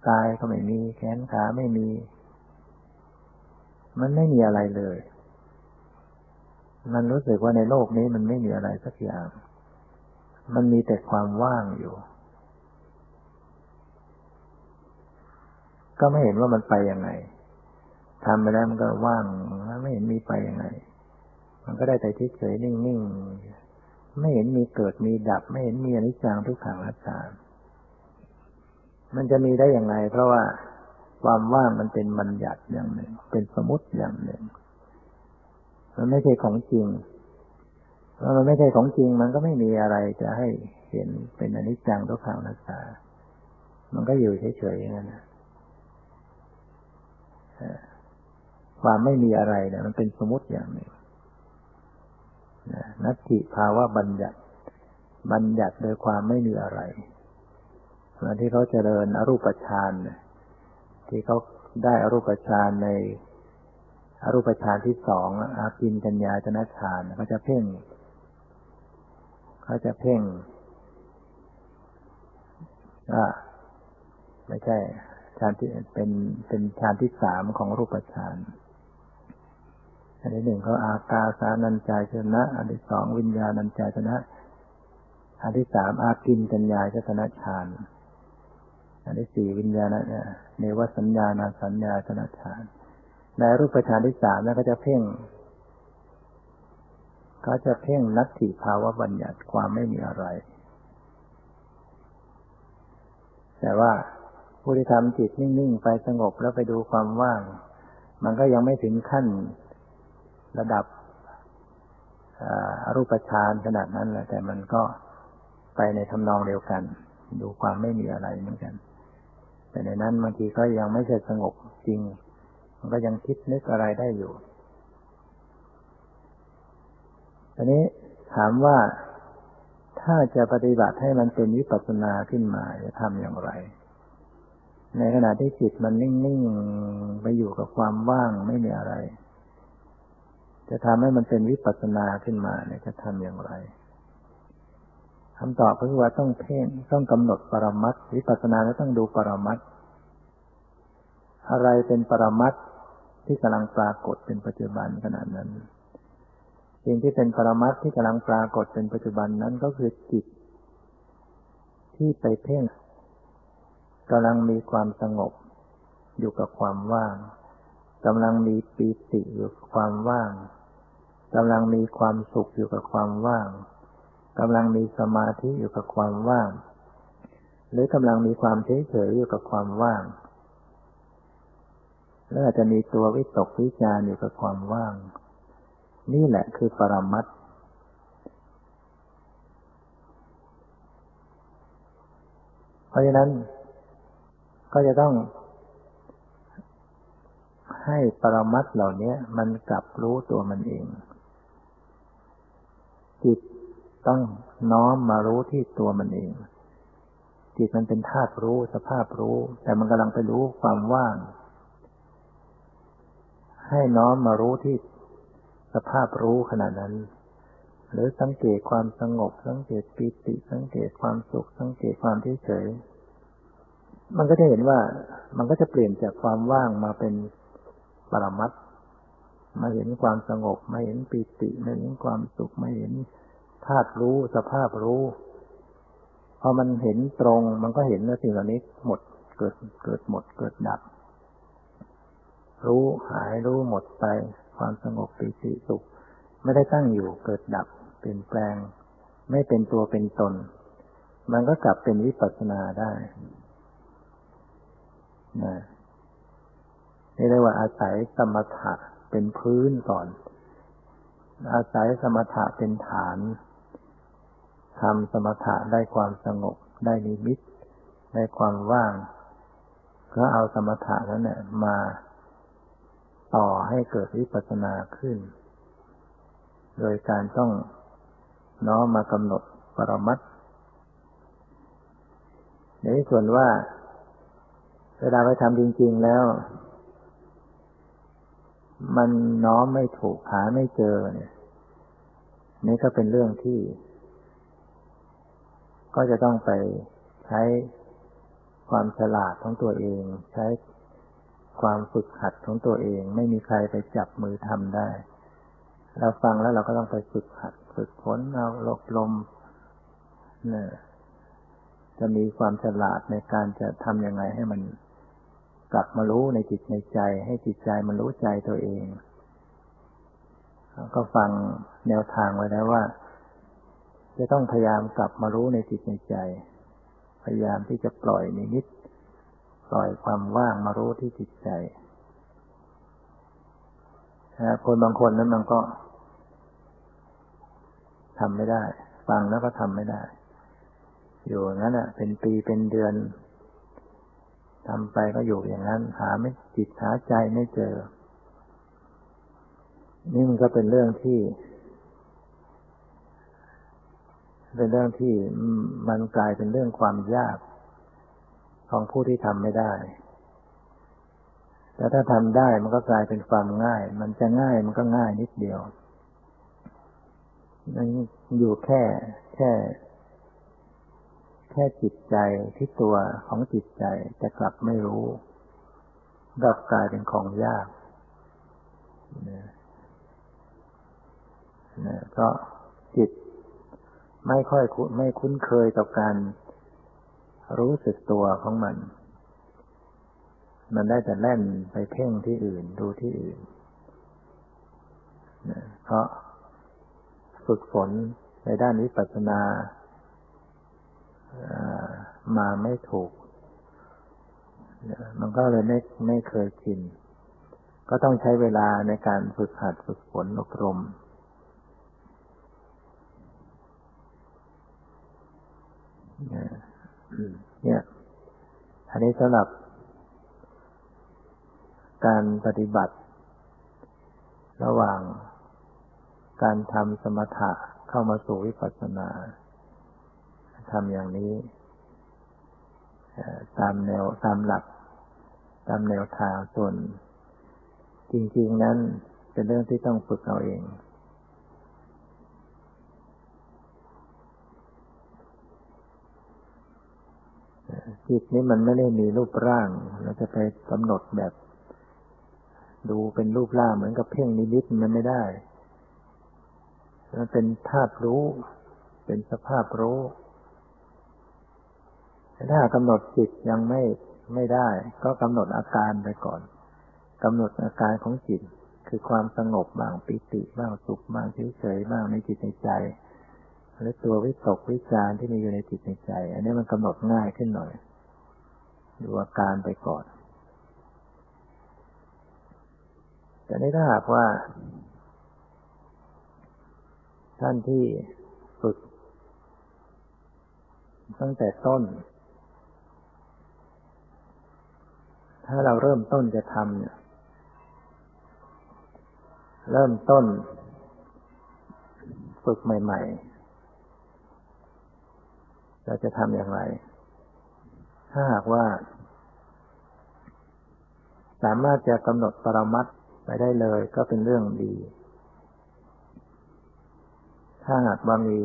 กายก็ไม่มีแขนขาไม่มี มันไม่มีอะไรเลย มันรู้สึกว่าในโลกนี้มันไม่มีอะไรสักอย่าง มันมีแต่ความว่างอยู่ ก็ไม่เห็นว่ามันไปยังไงทำไปแล้วมันก็ว่างไม่เห็นมีไปยังไง มันก็ได้แต่เฉยๆนิ่งๆ ไม่เห็นมีเกิดมีดับ ไม่เห็นมีอนิจจังทุกขังอนัตตามันจะมีได้อย่างไร เพราะว่าความว่างมันเป็นบัญญัติอย่างหนึ่ง เป็นสมมติอย่างหนึ่ง มันไม่ใช่ของจริงเพราะมันไม่ใช่ของจริง มันก็ไม่มีอะไรจะให้เห็นเป็นอนิจจังทุกขังนัตตา มันก็อยู่เฉยๆอย่างนั้นความไม่มีอะไรเนี่ยมันเป็นสมมติอย่างหนึ่ง นัตถิภาวะบัญญัติ บัญญัติโดยความไม่มีอะไรเมือนที่เขาเจริญอรูปฌานที่เขาได้อรูปฌานในอรูปฌานที่สองอากินจัญญาจนะฌานเขาจะเพ่งเขาจะเพ่งอ่าไม่ใช่ฌานที่เป็นเป็นฌานที่สามของรูปฌาน อันที่หนึ่งเขาอากาสานัญจายชนะ อันที่สองวิญญาณัญจายชนะ อันที่สามอากินจัญญาชนะฌาน อันที่สี่วิญญาณเนวสัญญาณสัญญาชนะฌาน ในรูปฌานที่สามนั้นก็จะเพ่งเขาจะเพ่งนัตถิภาวะบัญญัติความไม่มีอะไร แต่ว่าผู้ที่ทำจิตนิ่ง ๆ ไปสงบแล้วไปดูความว่าง มันก็ยังไม่ถึงขั้น ระดับอรูปฌานขนาดนั้นแหละแต่มันก็ไปในทำนองเดียวกัน ดูความไม่มีอะไรเหมือนกัน แต่ในนั้นบางทีก็ยังไม่เสร็จสงบจริง มันก็ยังคิดนึกอะไรได้อยู่อันนี้ถามว่าถ้าจะปฏิบัติให้มันเป็นวิปัสสนาขึ้นมาจะทำอย่างไร ในขณะที่จิตมันนิ่ง ๆ ไปอยู่กับความว่างไม่มีอะไร จะทำให้มันเป็นวิปัสสนาขึ้นมาเนี่ยจะทำอย่างไรคำตอบก็คือว่าต้องเพ่งต้องกำหนดปรมัตวิปัสสนาแล้วต้องดูปรมัตอะไรเป็นปรมัตที่กำลังปรากฏเป็นปัจจุบันขณะนั้นสิ่งที่เป็นปรมัตที่กำลังปรากฏเป็นปัจจุบันนั้นก็คือจิต ที่ไปเพ่งกำลังมีความสงบ อยู่กับความว่างกำลังมีปีติอยู่กับความว่าง กำลังมีความสุขอยู่กับความว่างกำลังมีสมาธิอยู่กับความว่าง หรือกำลังมีความเฉยเฉยอยู่กับความว่าง แล้วอาจจะมีตัววิตกวิจารอยู่กับความว่าง นี่แหละคือปรมัตเพราะฉะนั้น ก็จะต้อง ให้ปรมัตเหล่านี้มันกลับรู้ตัวมันเอง จิตต้องน้อมมารู้ที่ตัวมันเอง จิตมันเป็นธาตุรู้สภาพรู้ แต่มันกำลังไปรู้ความว่าง ให้น้อมมารู้ที่สภาพรู้ขณะนั้น หรือสังเกตความสงบ สังเกตปิติ สังเกตความสุข สังเกตความที่เฉยมันก็จะเห็นว่ามันก็จะเปลี่ยนจากความว่างมาเป็นปรมัต มาเห็นความสงบมาเห็นปิติมาเห็นความสุขมาเห็นธาตุรู้สภาพรู้พอมันเห็นตรง มันก็เห็นว่าสิ่งเหล่านี้หมดเกิดเกิดหมดเกิดดับ รู้หายรู้หมดไปความสงบปีติสุข ไม่ได้ตั้งอยู่เกิดดับ เปลี่ยนแปลง ไม่เป็นตัวเป็นตน มันก็กลับเป็นวิปัสสนาได้นะนี่เรียกว่าอาศัยสมถะ เป็นพื้นก่อน อาศัยสมถะเป็นฐานทำสมถะได้ความสงบ ได้นิมิต ได้ความว่าง ก็เอาสมถะนั้นเนี่ยมาต่อให้เกิดวิปัสสนาขึ้น โดยการต้องน้อมมากำหนดปรมัตในส่วนว่าเวลาไปทำจริง ๆ แล้ว มันน้อมไม่ถูกหาไม่เจอเนี่ย นี่ก็เป็นเรื่องที่ ก็จะต้องไปใช้ความฉลาดของตัวเอง ใช้ความฝึกหัดของตัวเอง ไม่มีใครไปจับมือทำได้ เราฟังแล้วเราก็ต้องไปฝึกหัด ฝึกฝนเอาลบลมเนี่ยจะมีความฉลาดในการจะทำยังไงให้มัน กลับมารู้ในจิตในใจ ให้จิตใจมันรู้ใจตัวเอง ก็ฟังแนวทางไว้แล้วว่า จะต้องพยายามกลับมารู้ในจิตในใจ พยายามที่จะปล่อยนิมิตปล่อยความว่างมารู้ที่จิตใจนะคนบางคนนั้นมันก็ทำไม่ได้ ฟังแล้วก็ทำไม่ได้ อยู่งั้นอะ เป็นปีเป็นเดือน ทำไปก็อยู่อย่างนั้น หาไม่จิตหาใจไม่เจอ นี่มันก็เป็นเรื่องที่ เป็นเรื่องที่มันกลายเป็นเรื่องความยาก ของผู้ที่ทำไม่ได้แต่ถ้าทำได้มันก็กลายเป็นความง่าย มันจะง่ายมันก็ง่ายนิดเดียวมันอยู่แค่แค่ ค่จิตใจที่ตัวของจิตใจจะกลับไม่รู้กลับกลายเป็นของยากนะนะเพราะจิตไม่ค่อยไม่คุ้นเคยกับการรู้สึกตัวของมัน มันได้แต่แล่นไปเพ่งที่อื่นดูที่อื่นเพราะฝึกฝนในด้านวิปัสสนา มาไม่ถูก มันก็เลยไม่ไม่เคยชิน ก็ต้องใช้เวลาในการฝึกหัดฝึกฝนอบรมเนี่ย อันนี้สำหรับการปฏิบัติ ระหว่างการทำสมถะเข้ามาสู่วิปัสสนา ทำอย่างนี้ตามแนวตามหลัก ตามแนวทางส่วน จริง ๆ นั้นเป็นเรื่องที่ต้องฝึกเอาเอง จิตนี้มันไม่ได้มีรูปร่าง เราจะไปกำหนดแบบ ดูเป็นรูปร่างเหมือนกับเพ่งนิดๆมันไม่ได้มันเป็นธาตุรู้ เป็นสภาพรู้ ถ้ากำหนดจิตยังไม่ไม่ได้ ก็กำหนดอาการไปก่อนกำหนดอาการของจิต คือความสงบบ้างปิติบ้างสุขบ้างเฉยๆบ้างในจิตในใจหรือตัววิตกวิจารที่มีอยู่ในจิตในใจ อันนี้มันกำหนดง่ายขึ้นหน่อย ดูอาการไปก่อน แต่นี้ถ้าหากว่า ท่านที่ฝึกตั้งแต่ต้น ถ้าเราเริ่มต้นจะทำเนี่ย เริ่มต้น ฝึกใหม่ ๆ เราจะทำอย่างไร ถ้าหากว่า สามารถจะกำหนดปรมัตไปได้เลยก็เป็นเรื่องดี ถ้าหากว่ามี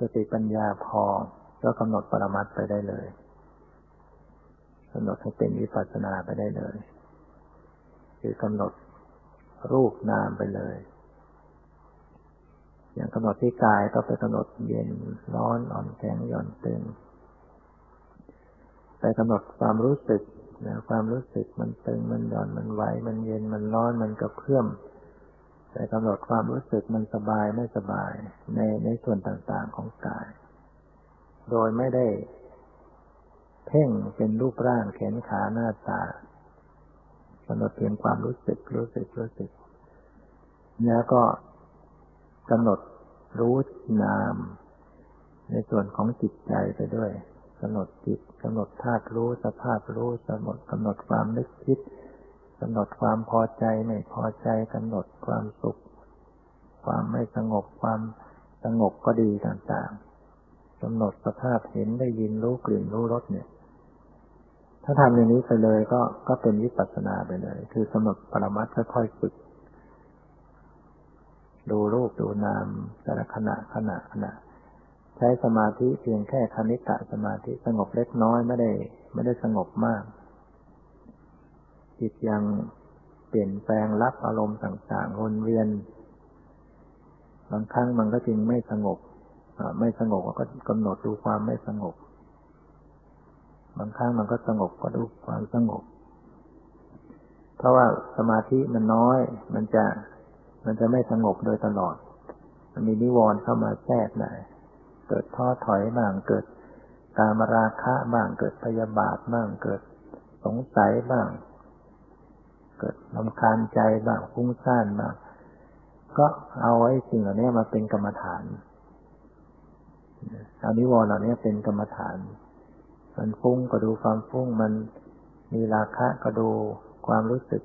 สติปัญญาพอ ก็กำหนดปรมัตไปได้เลย กำหนดให้เป็นวิปัสสนาไปได้เลย คือกำหนดรูปนามไปเลย อย่างกำหนดที่กายก็ไปกำหนดเย็นร้อนอ่อนแข็งหย่อนตึง ไปกำหนดความรู้สึกนะความรู้สึกมันตึงมันหย่อนมันไหวมันเย็นมันร้อนมันกระเพื่อมไปกำหนดความรู้สึกมันสบายไม่สบายในในส่วนต่างๆของกาย โดยไม่ได้ เพ่งเป็นรูปร่างแขนขาหน้าตากำหนดเพียงความรู้สึกรู้สึกรู้สึก แล้วก็กำหนดรู้นาม ในส่วนของจิตใจไปด้วยกำหนดจิตกำหนดธาตุรู้สภาพรู้กำหนดกำหนดความนึกคิดกำหนดความพอใจไม่พอใจกำหนดความสุข ความไม่สงบความสงบก็ดีต่างๆกำหนดสภาพเห็นได้ยินรู้กลิ่นรู้รสเนี่ย ถ้าทำอย่างนี้ไปเลยก็ก็เป็นวิปัสสนาไปเลย คือกำหนดปรมัตถ์ค่อยๆฝึก ดูรูปดูนามแต่ละขณะขณะขณะ ใช้สมาธิเพียงแค่คณิกะสมาธิสงบเล็กน้อยไม่ได้ ไม่ได้สงบมากจิตยังเปลี่ยนแปลงรับอารมณ์ต่างๆวนเวียน บางครั้งมันก็จึงไม่สงบไม่สงบก็กำหนดดูความไม่สงบ บางครั้งมันก็สงบก็ดูความสงบ เพราะว่าสมาธิมันน้อย มันจะมันจะไม่สงบโดยตลอด มันมีนิวรณ์เข้ามาแทรกได้เกิดท้อถอยบ้างเกิดกามราคะบ้างเกิดพยาบาทบ้างเกิดสงสัยบ้าง เกิดลำคาญใจบ้างฟุ้งซ่านบ้าง ก็เอาไว้สิ่งเหล่านี้มาเป็นกรรมฐานเอานิวรณ์เหล่านี้เป็นกรรมฐาน มันฟุ้งก็ดูความฟุ้ง มันมีราคะก็ดูความรู้สึก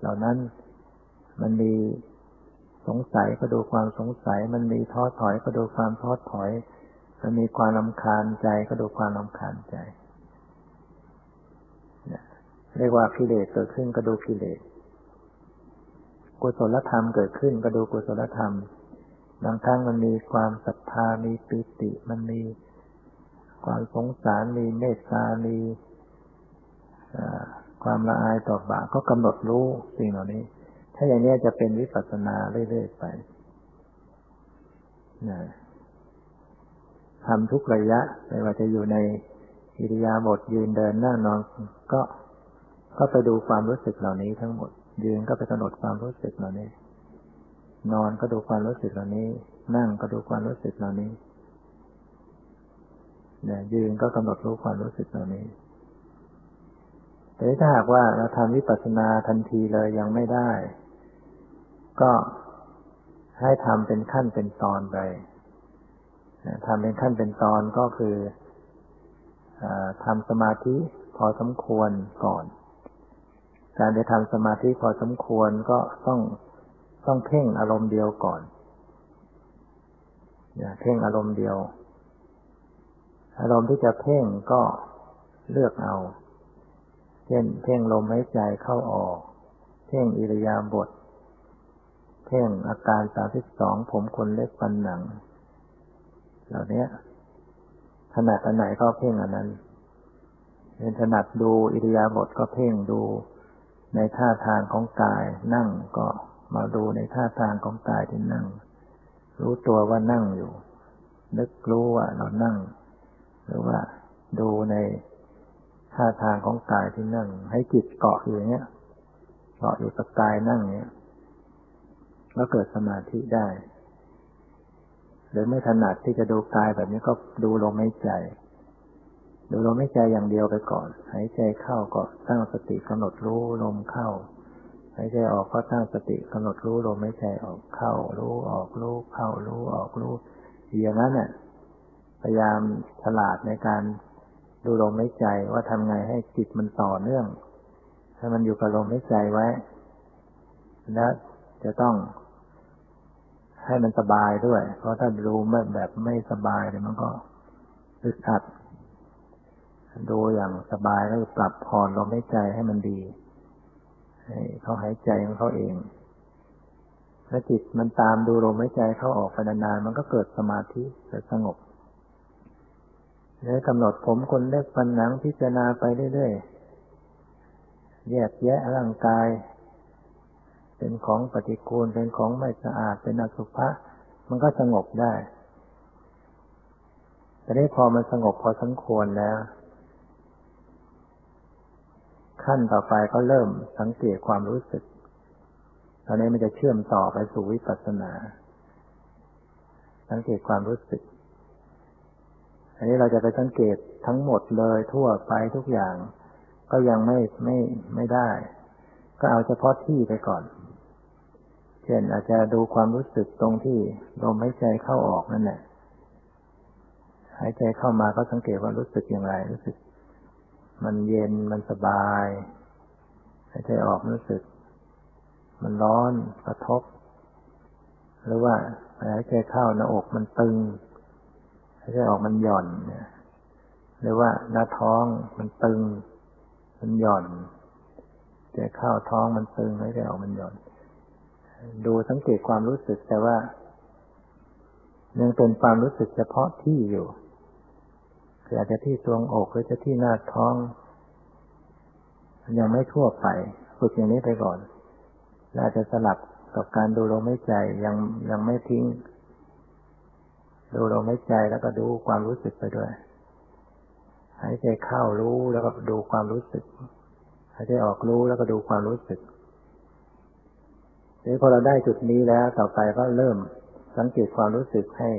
เหล่านั้น มันมีสงสัยก็ดูความสงสัย มันมีท้อถอยก็ดูความท้อถอย มันมีความลำคาญใจก็ดูความลำคาญใจเรียกว่ากิเลสเกิดขึ้นก็ดูกิเลส กุศลธรรมเกิดขึ้นก็ดูกุศลธรรม บางครั้งมันมีความศรัทธา มีปิติ มันมี ความสงสารมีเมตตามีความละอายต่อบาปก็กำหนดรู้สิ่งเหล่านี้ ถ้าอย่างนี้จะเป็นวิปัสสนาเรื่อยๆไปนะทำทุกระยะไม่ว่าจะอยู่ในอิริยาบถยืนเดินนั่งนอนก็ก็ไปดูความรู้สึกเหล่านี้ทั้งหมด ยืนก็ไปกำหนดความรู้สึกเหล่านี้ นอนก็ดูความรู้สึกเหล่านี้ นั่งก็ดูความรู้สึกเหล่านี้ นี่ยยืนก็กำหนดรู้ความรู้สึกเหล่านี้ แต่ถ้าหากว่าเราทำวิปัสสนาทันทีเลยยังไม่ได้ ก็ให้ทำเป็นขั้นเป็นตอนไปทำเป็นขั้นเป็นตอนก็คืออทำสมาธิพอสมควรก่อน การจะทำสมาธิพอสมควรก็ต้องต้องเพ่งอารมณ์เดียวก่อนอย่าเพ่งอารมณ์เดียว อารมณ์ที่จะเพ่งก็เลือกเอา เช่น เพ่งลมหายใจเข้าออก เพ่งอิริยาบถ เพ่งอาการสามสิบสองผมคนเล็กปันหนัง เหล่านี้ถนัดอันไหนก็เพ่งอันนั้นเป็นถนัดดูอิริยาบถก็เพ่งดูในท่าทางของกายนั่งก็มาดูในท่าทางของกายที่นั่ง รู้ตัวว่านั่งอยู่ นึกรู้ว่าเรานั่ง หรือว่าดูในท่าทางของกายที่นั่ง ให้จิตเกาะอยู่อย่างเงี้ยเกาะอยู่กับกายนั่งเนี้ยแล้วเกิดสมาธิได้ หรือไม่ถนัดที่จะดูกายแบบนี้ก็ดูลมหายใจ ดูลมหายใจอย่างเดียวไปก่อน หายใจเข้าก็ตั้งสติกำหนดรู้ลมเข้า หายใจออกก็ตั้งสติกำหนดรู้ลมหายใจออกเข้า รู้ออกรู้เข้ารู้ออกรู้อย่างนั้นเนี่ย พยายามฉลาดในการดูลมหายใจว่าทำไงให้จิตมันต่อเนื่อง ให้มันอยู่กับลมหายใจไว้ และจะต้องให้มันสบายด้วย เพราะถ้าดูไม่แบบไม่สบายเนี่ยมันก็อึดอัด ดูอย่างสบายแล้วปรับผ่อนลมหายใจให้มันดีให้เขาหายใจของเขาเองถ้าจิตมันตามดูลมหายใจเข้าออกไปนานๆมันก็เกิดสมาธิเกิดสงบ แล้วกำหนดผมคนเล็กฟันหนังพิจารณาไปเรื่อยๆ แยกแยะร่างกาย เป็นของปฏิกูล เป็นของไม่สะอาด เป็นอสุภะ มันก็สงบได้ แต่ได้พอมันสงบพอสมควรแล้ว ขั้นต่อไปก็เริ่มสังเกตความรู้สึก ตอนนี้มันจะเชื่อมต่อไปสู่วิปัสสนา สังเกตความรู้สึก อันนี้เราจะไปสังเกตทั้งหมดเลยทั่วไปทุกอย่าง ก็ยังไม่ไม่ไม่ได้ ก็เอาเฉพาะที่ไปก่อน เช่นอาจจะดูความรู้สึกตรงที่ลมหายใจเข้าออกนั่นแหละหายใจเข้ามาก็สังเกตว่ารู้สึกอย่างไร รู้สึก มันเย็นมันสบายหายใจออกรู้สึก มันร้อนกระทบ หรือว่าหายใจเข้าหน้าอกมันตึง หายใจออกมันหย่อนเนี่ยหรือว่าหน้าท้องมันตึง มันหย่อนใจเข้าท้องมันตึงหายใจออกมันหย่อน ดูสังเกตความรู้สึกแต่ว่ายังเป็นความรู้สึกเฉพาะที่อยู่คืออาจจะที่ทรวงอกหรือจะที่หน้าท้องยังไม่ทั่วไป ฝึกอย่างนี้ไปก่อน แล้วอาจจะสลับกับการดูลมหายใจยังยังไม่ทิ้ง ดูลมหายใจแล้วก็ดูความรู้สึกไปด้วย หายใจเข้ารู้แล้วก็ดูความรู้สึก หายใจออกรู้แล้วก็ดูความรู้สึกทีนี้พอเราได้จุดนี้แล้วต่อไปก็เริ่มสังเกตความรู้สึกให้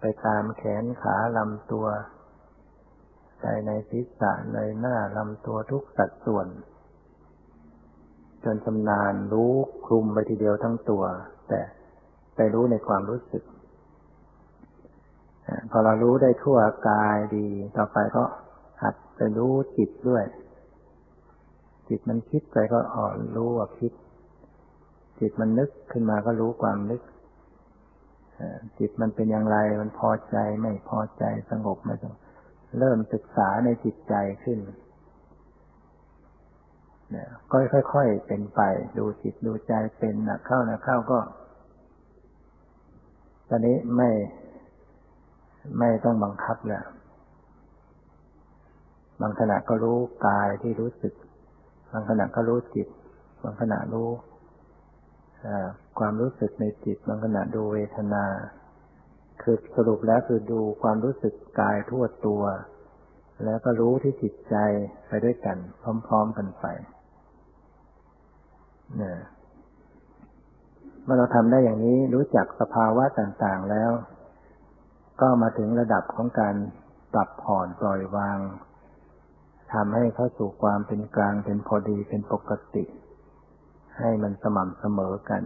ไปตามแขนขาลำตัวใจในศีรษะในหน้าลำตัวทุกสัดส่วน จนชำนาญรู้คลุมไปทีเดียวทั้งตัว แต่ไปรู้ในความรู้สึก พอเรารู้ได้ทั่วกายดี ต่อไปก็หัดไปรู้จิตด้วย จิตมันคิดไปก็อ่อนรู้ว่าคิด จิตมันนึกขึ้นมาก็รู้ความนึกจิตมันเป็นอย่างไรมันพอใจไม่พอใจสงบไม่สงบเริ่มศึกษาในจิตใจขึ้นเนี่ยก็ค่อยๆเป็นไป ดูจิตดูใจเป็นนะเข้านะเข้าก็ ตอนนี้ไม่ ไม่ต้องบังคับแล้วบางขณะก็รู้กายที่รู้สึก บางขณะก็รู้จิต บางขณะรู้ความรู้สึกในจิต บางขณะดูเวทนา คือสรุปแล้วคือดูความรู้สึกกายทั่วตัว แล้วก็รู้ที่จิตใจไปด้วยกัน พร้อม ๆ กันไปเนี่ยเมื่อเราทำได้อย่างนี้รู้จักสภาวะต่าง ๆ แล้ว ก็มาถึงระดับของการปรับผ่อนปล่อยวางทำให้เข้าสู่ความเป็นกลางเป็นพอดีเป็นปกติ ให้มันสม่ำเสมอกัน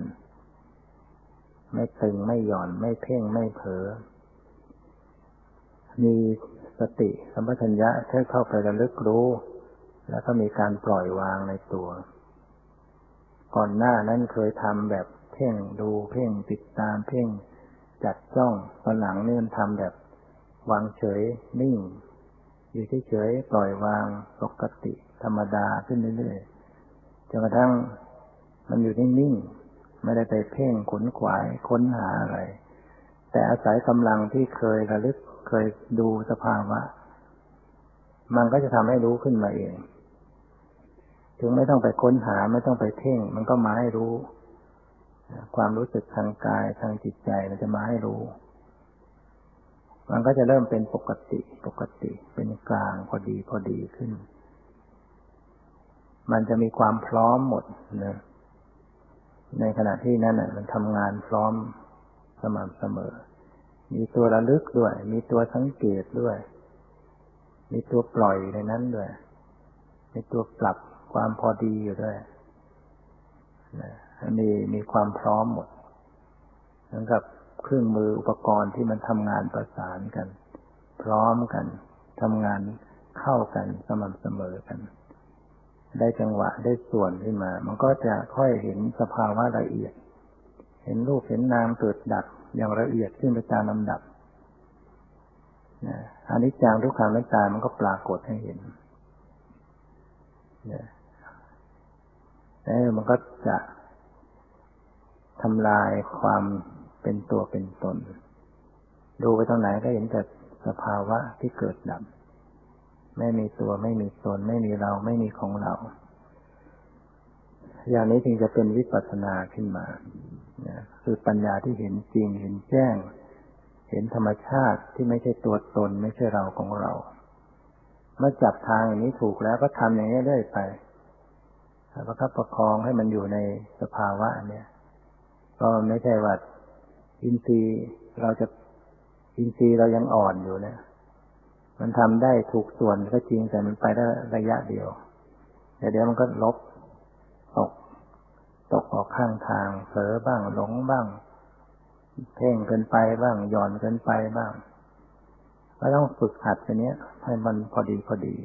ไม่ตึงไม่หย่อนไม่เพ่งไม่เผลอมีสติสัมปชัญญะให้เข้าไประลึกรู้ แล้วก็มีการปล่อยวางในตัว ก่อนหน้านั้นเคยทำแบบเพ่งดูเพ่งติดตามเพ่ง จัดจ้องตอนหลังนี่มันทำแบบ วางเฉยนิ่ง อยู่เฉยปล่อยวางปกติธรรมดาขึ้นเรื่อยๆจนกระทั่งมันอยู่นิ่งๆไม่ได้ไปเพ่งขนขวายค้นหาอะไร แต่อาศัยกำลังที่เคยระลึกเคยดูสภาวะ มันก็จะทำให้รู้ขึ้นมาเอง ถึงไม่ต้องไปค้นหาไม่ต้องไปเพ่ง มันก็มาให้รู้ ความรู้สึกทางกายทางจิตใจมันจะมาให้รู้ มันก็จะเริ่มเป็นปกติปกติเป็นกลางพอดีพอดีขึ้น มันจะมีความพร้อมหมดนะในขณะที่นั่นมันทำงานพร้อมสม่ำเสมอ มีตัวระลึกด้วย มีตัวสังเกตด้วย มีตัวปล่อยในนั้นด้วย มีตัวปรับความพอดีอยู่ด้วยนะ มีมีความพร้อมหมดเหมือนกับเครื่องมืออุปกรณ์ที่มันทำงานประสานกัน พร้อมกันทำงานเข้ากันสม่ำเสมอกัน ได้จังหวะได้ส่วนขึ้นมา มันก็จะค่อยเห็นสภาวะละเอียด เห็นรูปเห็นนามเกิดดับอย่างละเอียดขึ้นไปตามลำดับอันนี้จังทุกขังไม่ตายมันก็ปรากฏให้เห็นแล้วมันก็จะ ทำลายความเป็นตัวเป็นตน ดูไปตรงไหนก็เห็นแต่สภาวะที่เกิดดับ ไม่มีตัวไม่มีตน ไม่มีเราไม่มีของเรา อย่างนี้จึงจะเป็นวิปัสสนาขึ้นมาคือปัญญาที่เห็นจริงเห็นแจ้ง เห็นธรรมชาติที่ไม่ใช่ตัวตน ไม่ใช่เราของเรา เมื่อจับทางอย่างนี้ถูกแล้วก็ทำอย่างนี้เรื่อยไปประคับประคองให้มันอยู่ในสภาวะเนี้ย ก็ไม่ใช่ว่าอินทรีย์เราจะอินทรีย์เรายังอ่อนอยู่เนี่ยมันทำได้ถูกส่วนก็จริงแต่มันไปได้ระยะเดียวแต่เดี๋ยวมันก็ลบตก ตกออกข้างทางเผลอบ้างหลงบ้าง เพ่งเกินไปบ้างหย่อนเกินไปบ้างก็ต้องฝึกหัดอันนี้ให้มันพอดีพอดี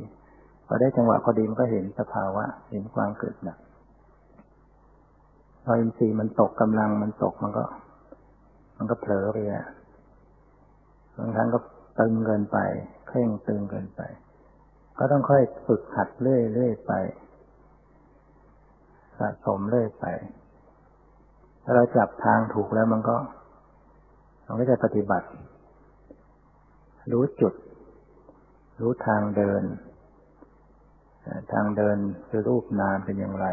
พอได้จังหวะพอดีมันก็เห็นสภาวะเห็นความเกิดดับ พออินทรีย์มันตกกำลังมันตกมันก็ มันก็เผลอไปอะบางครั้งก็ตึงเกินไปเคร่งตึงเกินไป ก็ต้องค่อยฝึกหัดเรื่อยๆไปสะสมเรื่อยไปถ้าเราจับทางถูกแล้วมันก็มันก็จะปฏิบัติ รู้จุด รู้ทางเดิน ทางเดินคือรูปนามเป็นอย่างไร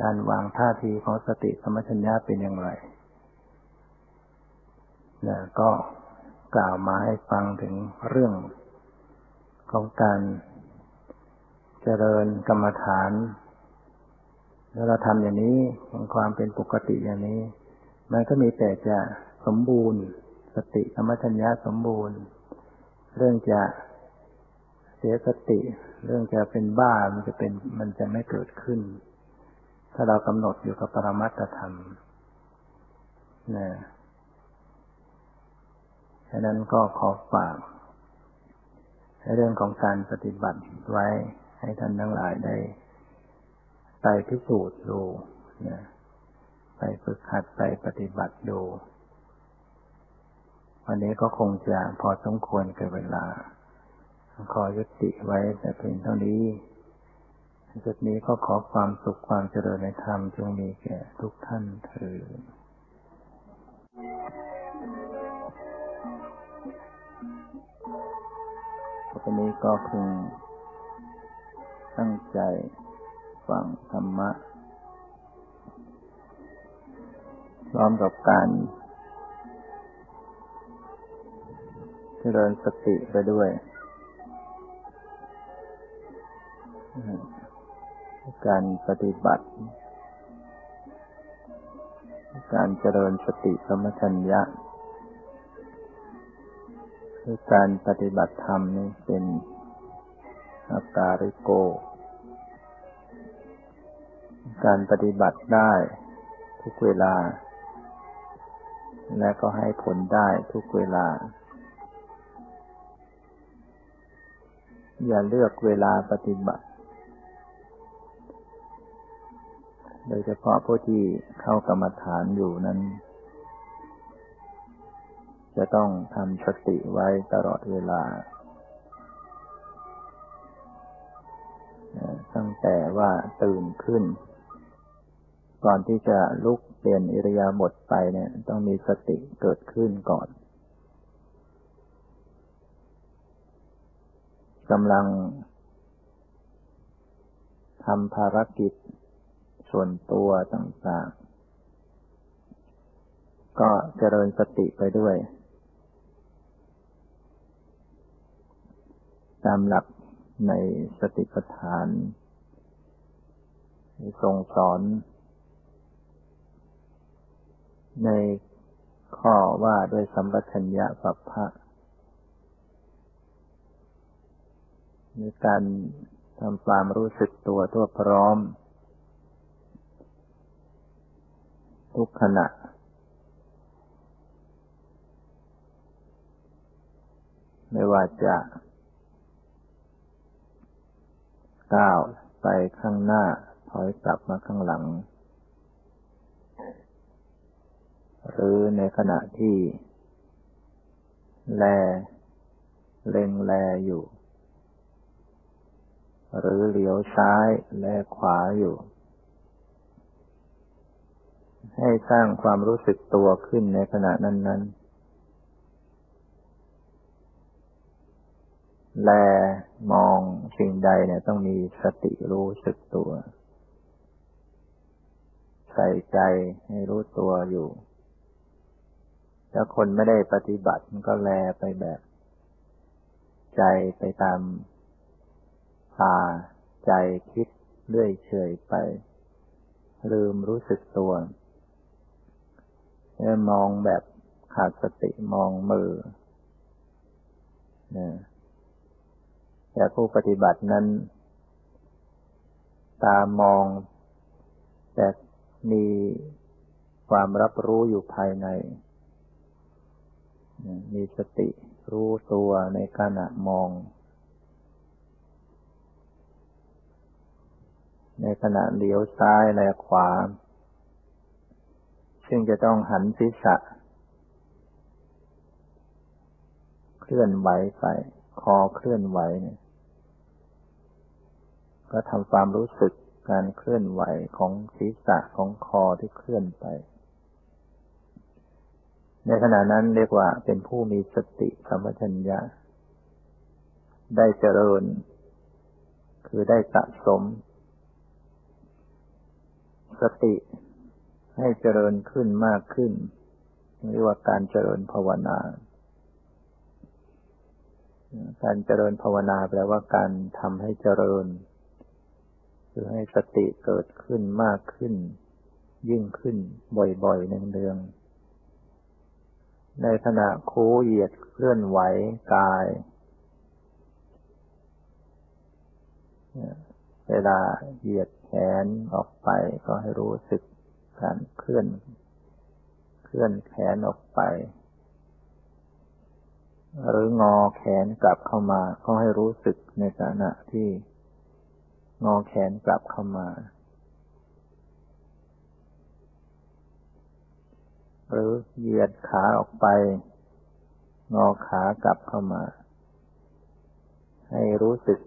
การวางท่าทีของสติสมัชัญญาเป็นอย่างไรนะก็กล่าวมาให้ฟังถึงเรื่องของการเจริญกรรมฐาน แล้วเราทำอย่างนี้ของความเป็นปกติอย่างนี้ มันก็มีแต่จะสมบูรณ์ สติธรรมชัญญาสมบูรณ์ เรื่องจะเสียสติ เรื่องจะเป็นบ้ามันจะเป็นมันจะไม่เกิดขึ้น ถ้าเรากำหนดอยู่กับปรมัตธรรมนะฉะนั้นก็ขอฝากในเรื่องของการปฏิบัติไว้ให้ท่านทั้งหลายได้ไปพิสูจน์ดูนะไปฝึกหัดไปปฏิบัติดู วันนี้ก็คงจะพอสมควรกับเวลา ขอยุติไว้แต่เพียงเท่านี้ จุดนี้ก็ขอความสุขความเจริญในธรรมจงมีแก่ทุกท่านเถิดตอนนี้ก็พึงตั้งใจฟังธรรมะ พร้อมกับการเจริญสติไปด้วย การปฏิบัติ การเจริญสติสมัชัญญะคือการปฏิบัติธรรมนี่เป็นอาการิโก การปฏิบัติได้ทุกเวลา และก็ให้ผลได้ทุกเวลา อย่าเลือกเวลาปฏิบัติ โดยเฉพาะผู้ที่เข้ากรรมฐานอยู่นั้น จะต้องทำสติไว้ตลอดเวลา ตั้งแต่ว่าตื่นขึ้น ก่อนที่จะลุกเปลี่ยนอิริยาบถไปเนี่ย ต้องมีสติเกิดขึ้นก่อนกำลังทำภารกิจ ส่วนตัวต่างๆ ก็เจริญสติไปด้วย ตามหลักในสติปัฏฐานทรงสอน ในข้อว่าด้วยสัมปชัญญะปัปพะในการทำความรู้สึกตัวทั่วพร้อม ทุกขณะ ไม่ว่าจะก้าวไปข้างหน้าถอยกลับมาข้างหลัง หรือในขณะที่ แล เล็งแลอยู่ หรือเหลียวซ้ายแลขวาอยู่ ให้สร้างความรู้สึกตัวขึ้นในขณะนั้น ๆ แลมองสิ่งใดเนี่ยต้องมีสติรู้สึกตัว ใส่ใจให้รู้ตัวอยู่ถ้าคนไม่ได้ปฏิบัติมันก็แลไปแบบ ใจไปตามตาใจคิดเลื่อยเฉยไป ลืมรู้สึกตัว แล้วมองแบบขาดสติมองมือนะแต่ผู้ปฏิบัตินั้น ตามอง แต่มีความรับรู้อยู่ภายใน มีสติรู้ตัวในขณะมอง ในขณะเลี้ยวซ้ายและขวา ซึ่งจะต้องหันศีรษะ เคลื่อนไหวไป คอเคลื่อนไหวเนี่ยก็ทำความรู้สึกการเคลื่อนไหวของศีรษะของคอที่เคลื่อนไป ในขณะนั้นเรียกว่าเป็นผู้มีสติสัมปชัญญะ ได้เจริญ คือได้สะสม สติ ให้เจริญขึ้นมากขึ้นเรียกว่าการเจริญภาวนา การเจริญภาวนาแปลว่าการทำให้เจริญ คือให้สติเกิดขึ้นมากขึ้น ยิ่งขึ้นบ่อยๆเนืองๆในขณะโค้เหยียดเคลื่อนไหวกาย เวลาเหยียดแขนออกไปก็ให้รู้สึก การเคลื่อน เคลื่อนแขนออกไป หรืองอแขนกลับเข้ามาก็ให้รู้สึกในขณะที่งอแขนกลับเข้ามา หรือเหยียดขาออกไป งอขากลับเข้ามา ให้รู้สึก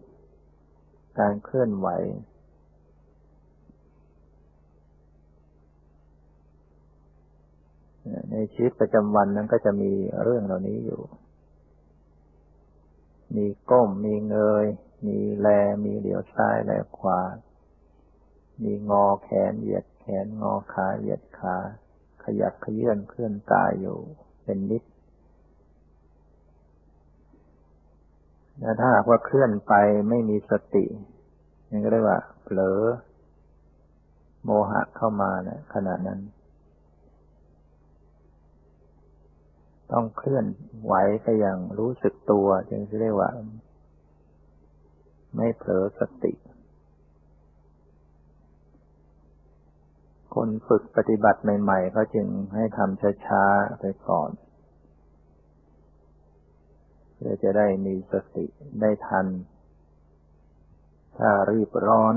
การเคลื่อนไหว ในชีวิตประจำวันนั้นก็จะมีเรื่องเหล่านี้อยู่ มีก้ม มีเงย มีแล มีเหลียวซ้ายแลขวา มีงอแขนเหยียดแขนงอขาเหยียดขา ขยับขยื่นเคลื่อนกายอยู่ เป็นนิดแล้วถ้าหากว่าเคลื่อนไปไม่มีสตินี่ก็เรียกว่าเผลอ โมหะเข้ามานะขณะนั้น ต้องเคลื่อนไหวไปอย่างรู้สึกตัว จึงเรียกว่า ไม่เผลอสติ คนฝึกปฏิบัติใหม่ๆเขาจึงให้ทำช้าๆไปก่อนเพื่อจะได้มีสติได้ทัน ถ้ารีบร้อน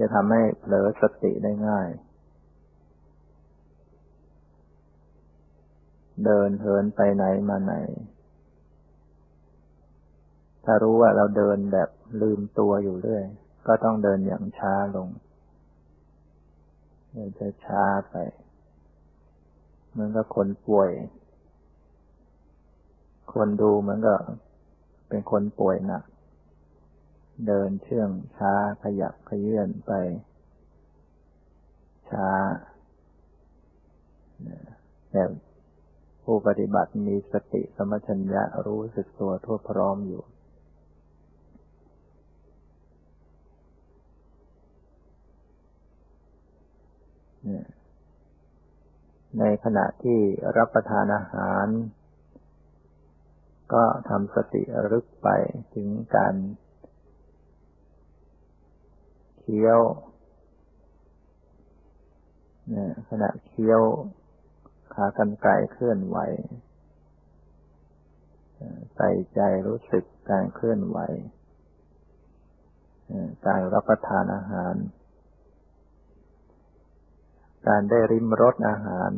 จะทำให้เผลอสติได้ง่าย เดินเหินไปไหนมาไหน ถ้ารู้ว่าเราเดินแบบลืมตัวอยู่เรื่อย ก็ต้องเดินอย่างช้าลงเดินช้าไปเหมือนกับคนป่วย คนดูเหมือนกับเป็นคนป่วยหนัก เดินเชื่องช้าขยับขยื่นไป ช้าแต่ ผู้ปฏิบัติมีสติสมัชัญญะรู้สึกตัวทั่วพร้อมอยู่ ในขณะที่รับประทานอาหาร ก็ทำสติรึกไปถึงการเคี้ยวขณะเคี้ยว ขากรรไกรเคลื่อนไหว ใส่ใจรู้สึกการเคลื่อนไหว การรับประทานอาหาร การได้ริมรสอาหาร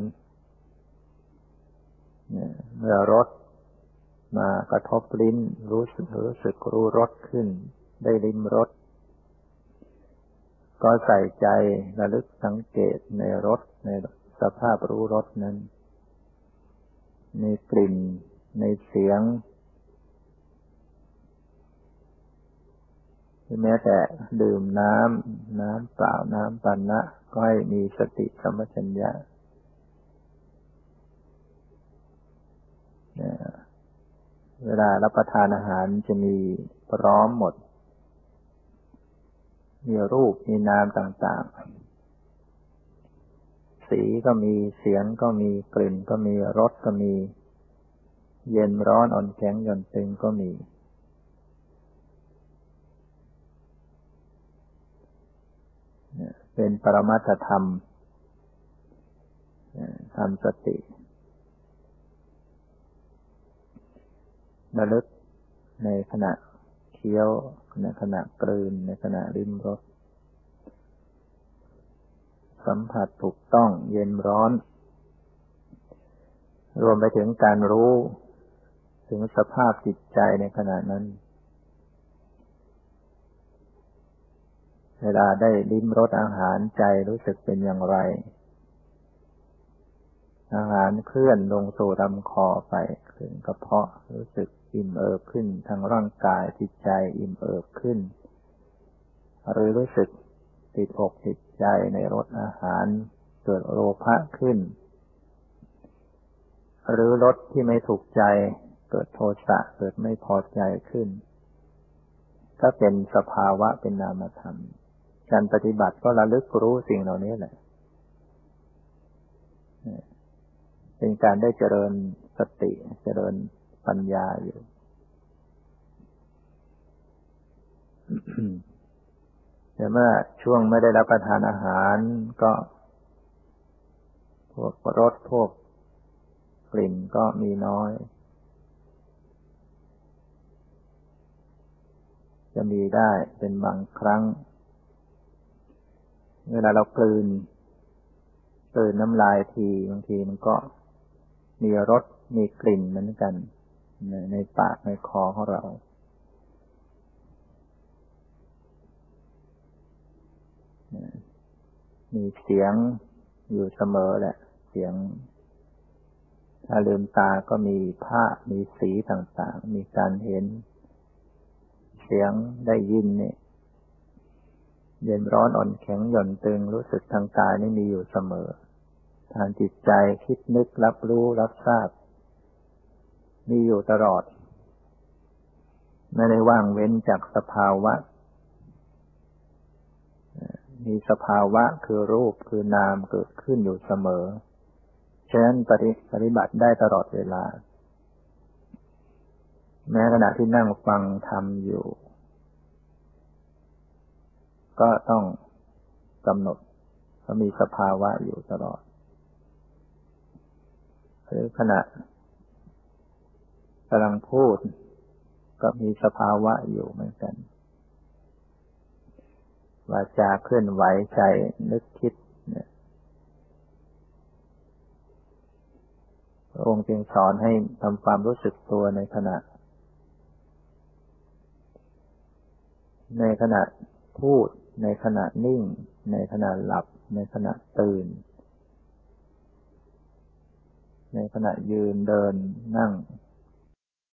เมื่อรสมากระทบลิ้นรู้สึกรู้สึกรู้รสขึ้น ได้ริมรสก็ใส่ใจระลึกสังเกตในรสในส สภาพรู้รสนั้น ในกลิ่น ในเสียง แม้แต่ดื่มน้ำน้ำเปล่าน้ำปันนะก็ให้มีสติสมัชัญญะเวลารับประทานอาหารจะมีพร้อมหมด มีรูป มีนามต่าง ๆ สีก็มีเสียงก็มีกลิ่นก็มีรสก็มี เย็นร้อนอ่อนแข็งหย่อนตึงก็มี เป็นปรมัตธรรมทำสติระลึกในขณะเคี้ยวในขณะกลืนในขณะริมรส สัมผัสถูกต้องเย็นร้อน รวมไปถึงการรู้ ถึงสภาพจิตใจในขณะนั้น เวลาได้ลิ้มรสอาหารใจรู้สึกเป็นอย่างไร อาหารเคลื่อนลงสู่ลำคอไปถึงกระเพาะรู้สึกอิ่มเอิบขึ้นทางร่างกายจิตใจอิ่มเอิบขึ้น หรือรู้สึก ติดอกติดใจในรสอาหารเกิดโลภะขึ้น หรือรสที่ไม่ถูกใจเกิดโทสะเกิดไม่พอใจขึ้น ก็เป็นสภาวะเป็นนามธรรม การปฏิบัติก็ระลึกรู้สิ่งเหล่านี้แหละ เป็นการได้เจริญสติเจริญปัญญาอยู่ แต่เมื่อช่วงไม่ได้รับประทานอาหารก็พวกรสพวกกลิ่นก็มีน้อย จะมีได้เป็นบางครั้ง เวลาเรากลืนกลืนน้ำลายทีบางทีมันก็มีรสมีกลิ่นเหมือนกัน ในในปากในคอของเรา มีเสียงอยู่เสมอแหละ เสียง ถ้าลืมตาก็มีภาพมีสีต่างๆ มีการเห็น เสียงได้ยินเนี่ยเย็นร้อนอ่อนแข็งหย่อนตึงรู้สึกทางกายนี่มีอยู่เสมอ ทางจิตใจคิดนึกรับรู้รับทราบ มีอยู่ตลอด ไม่ได้ว่างเว้นจากสภาวะ มีสภาวะคือรูปคือนามเกิดขึ้นอยู่เสมอฉะนั้นปฏิบัติได้ตลอดเวลา แม้ขณะที่นั่งฟังทำอยู่ ก็ต้องกำหนดก็มีสภาวะอยู่ตลอด หรือขณะกำลังพูด ก็มีสภาวะอยู่เหมือนกัน วาจาเคลื่อนไหวใจนึกคิดพระองค์จึงสอนให้ทำความรู้สึกตัวในขณะ ในขณะพูด ในขณะนิ่ง ในขณะหลับ ในขณะตื่น ในขณะยืนเดินนั่ง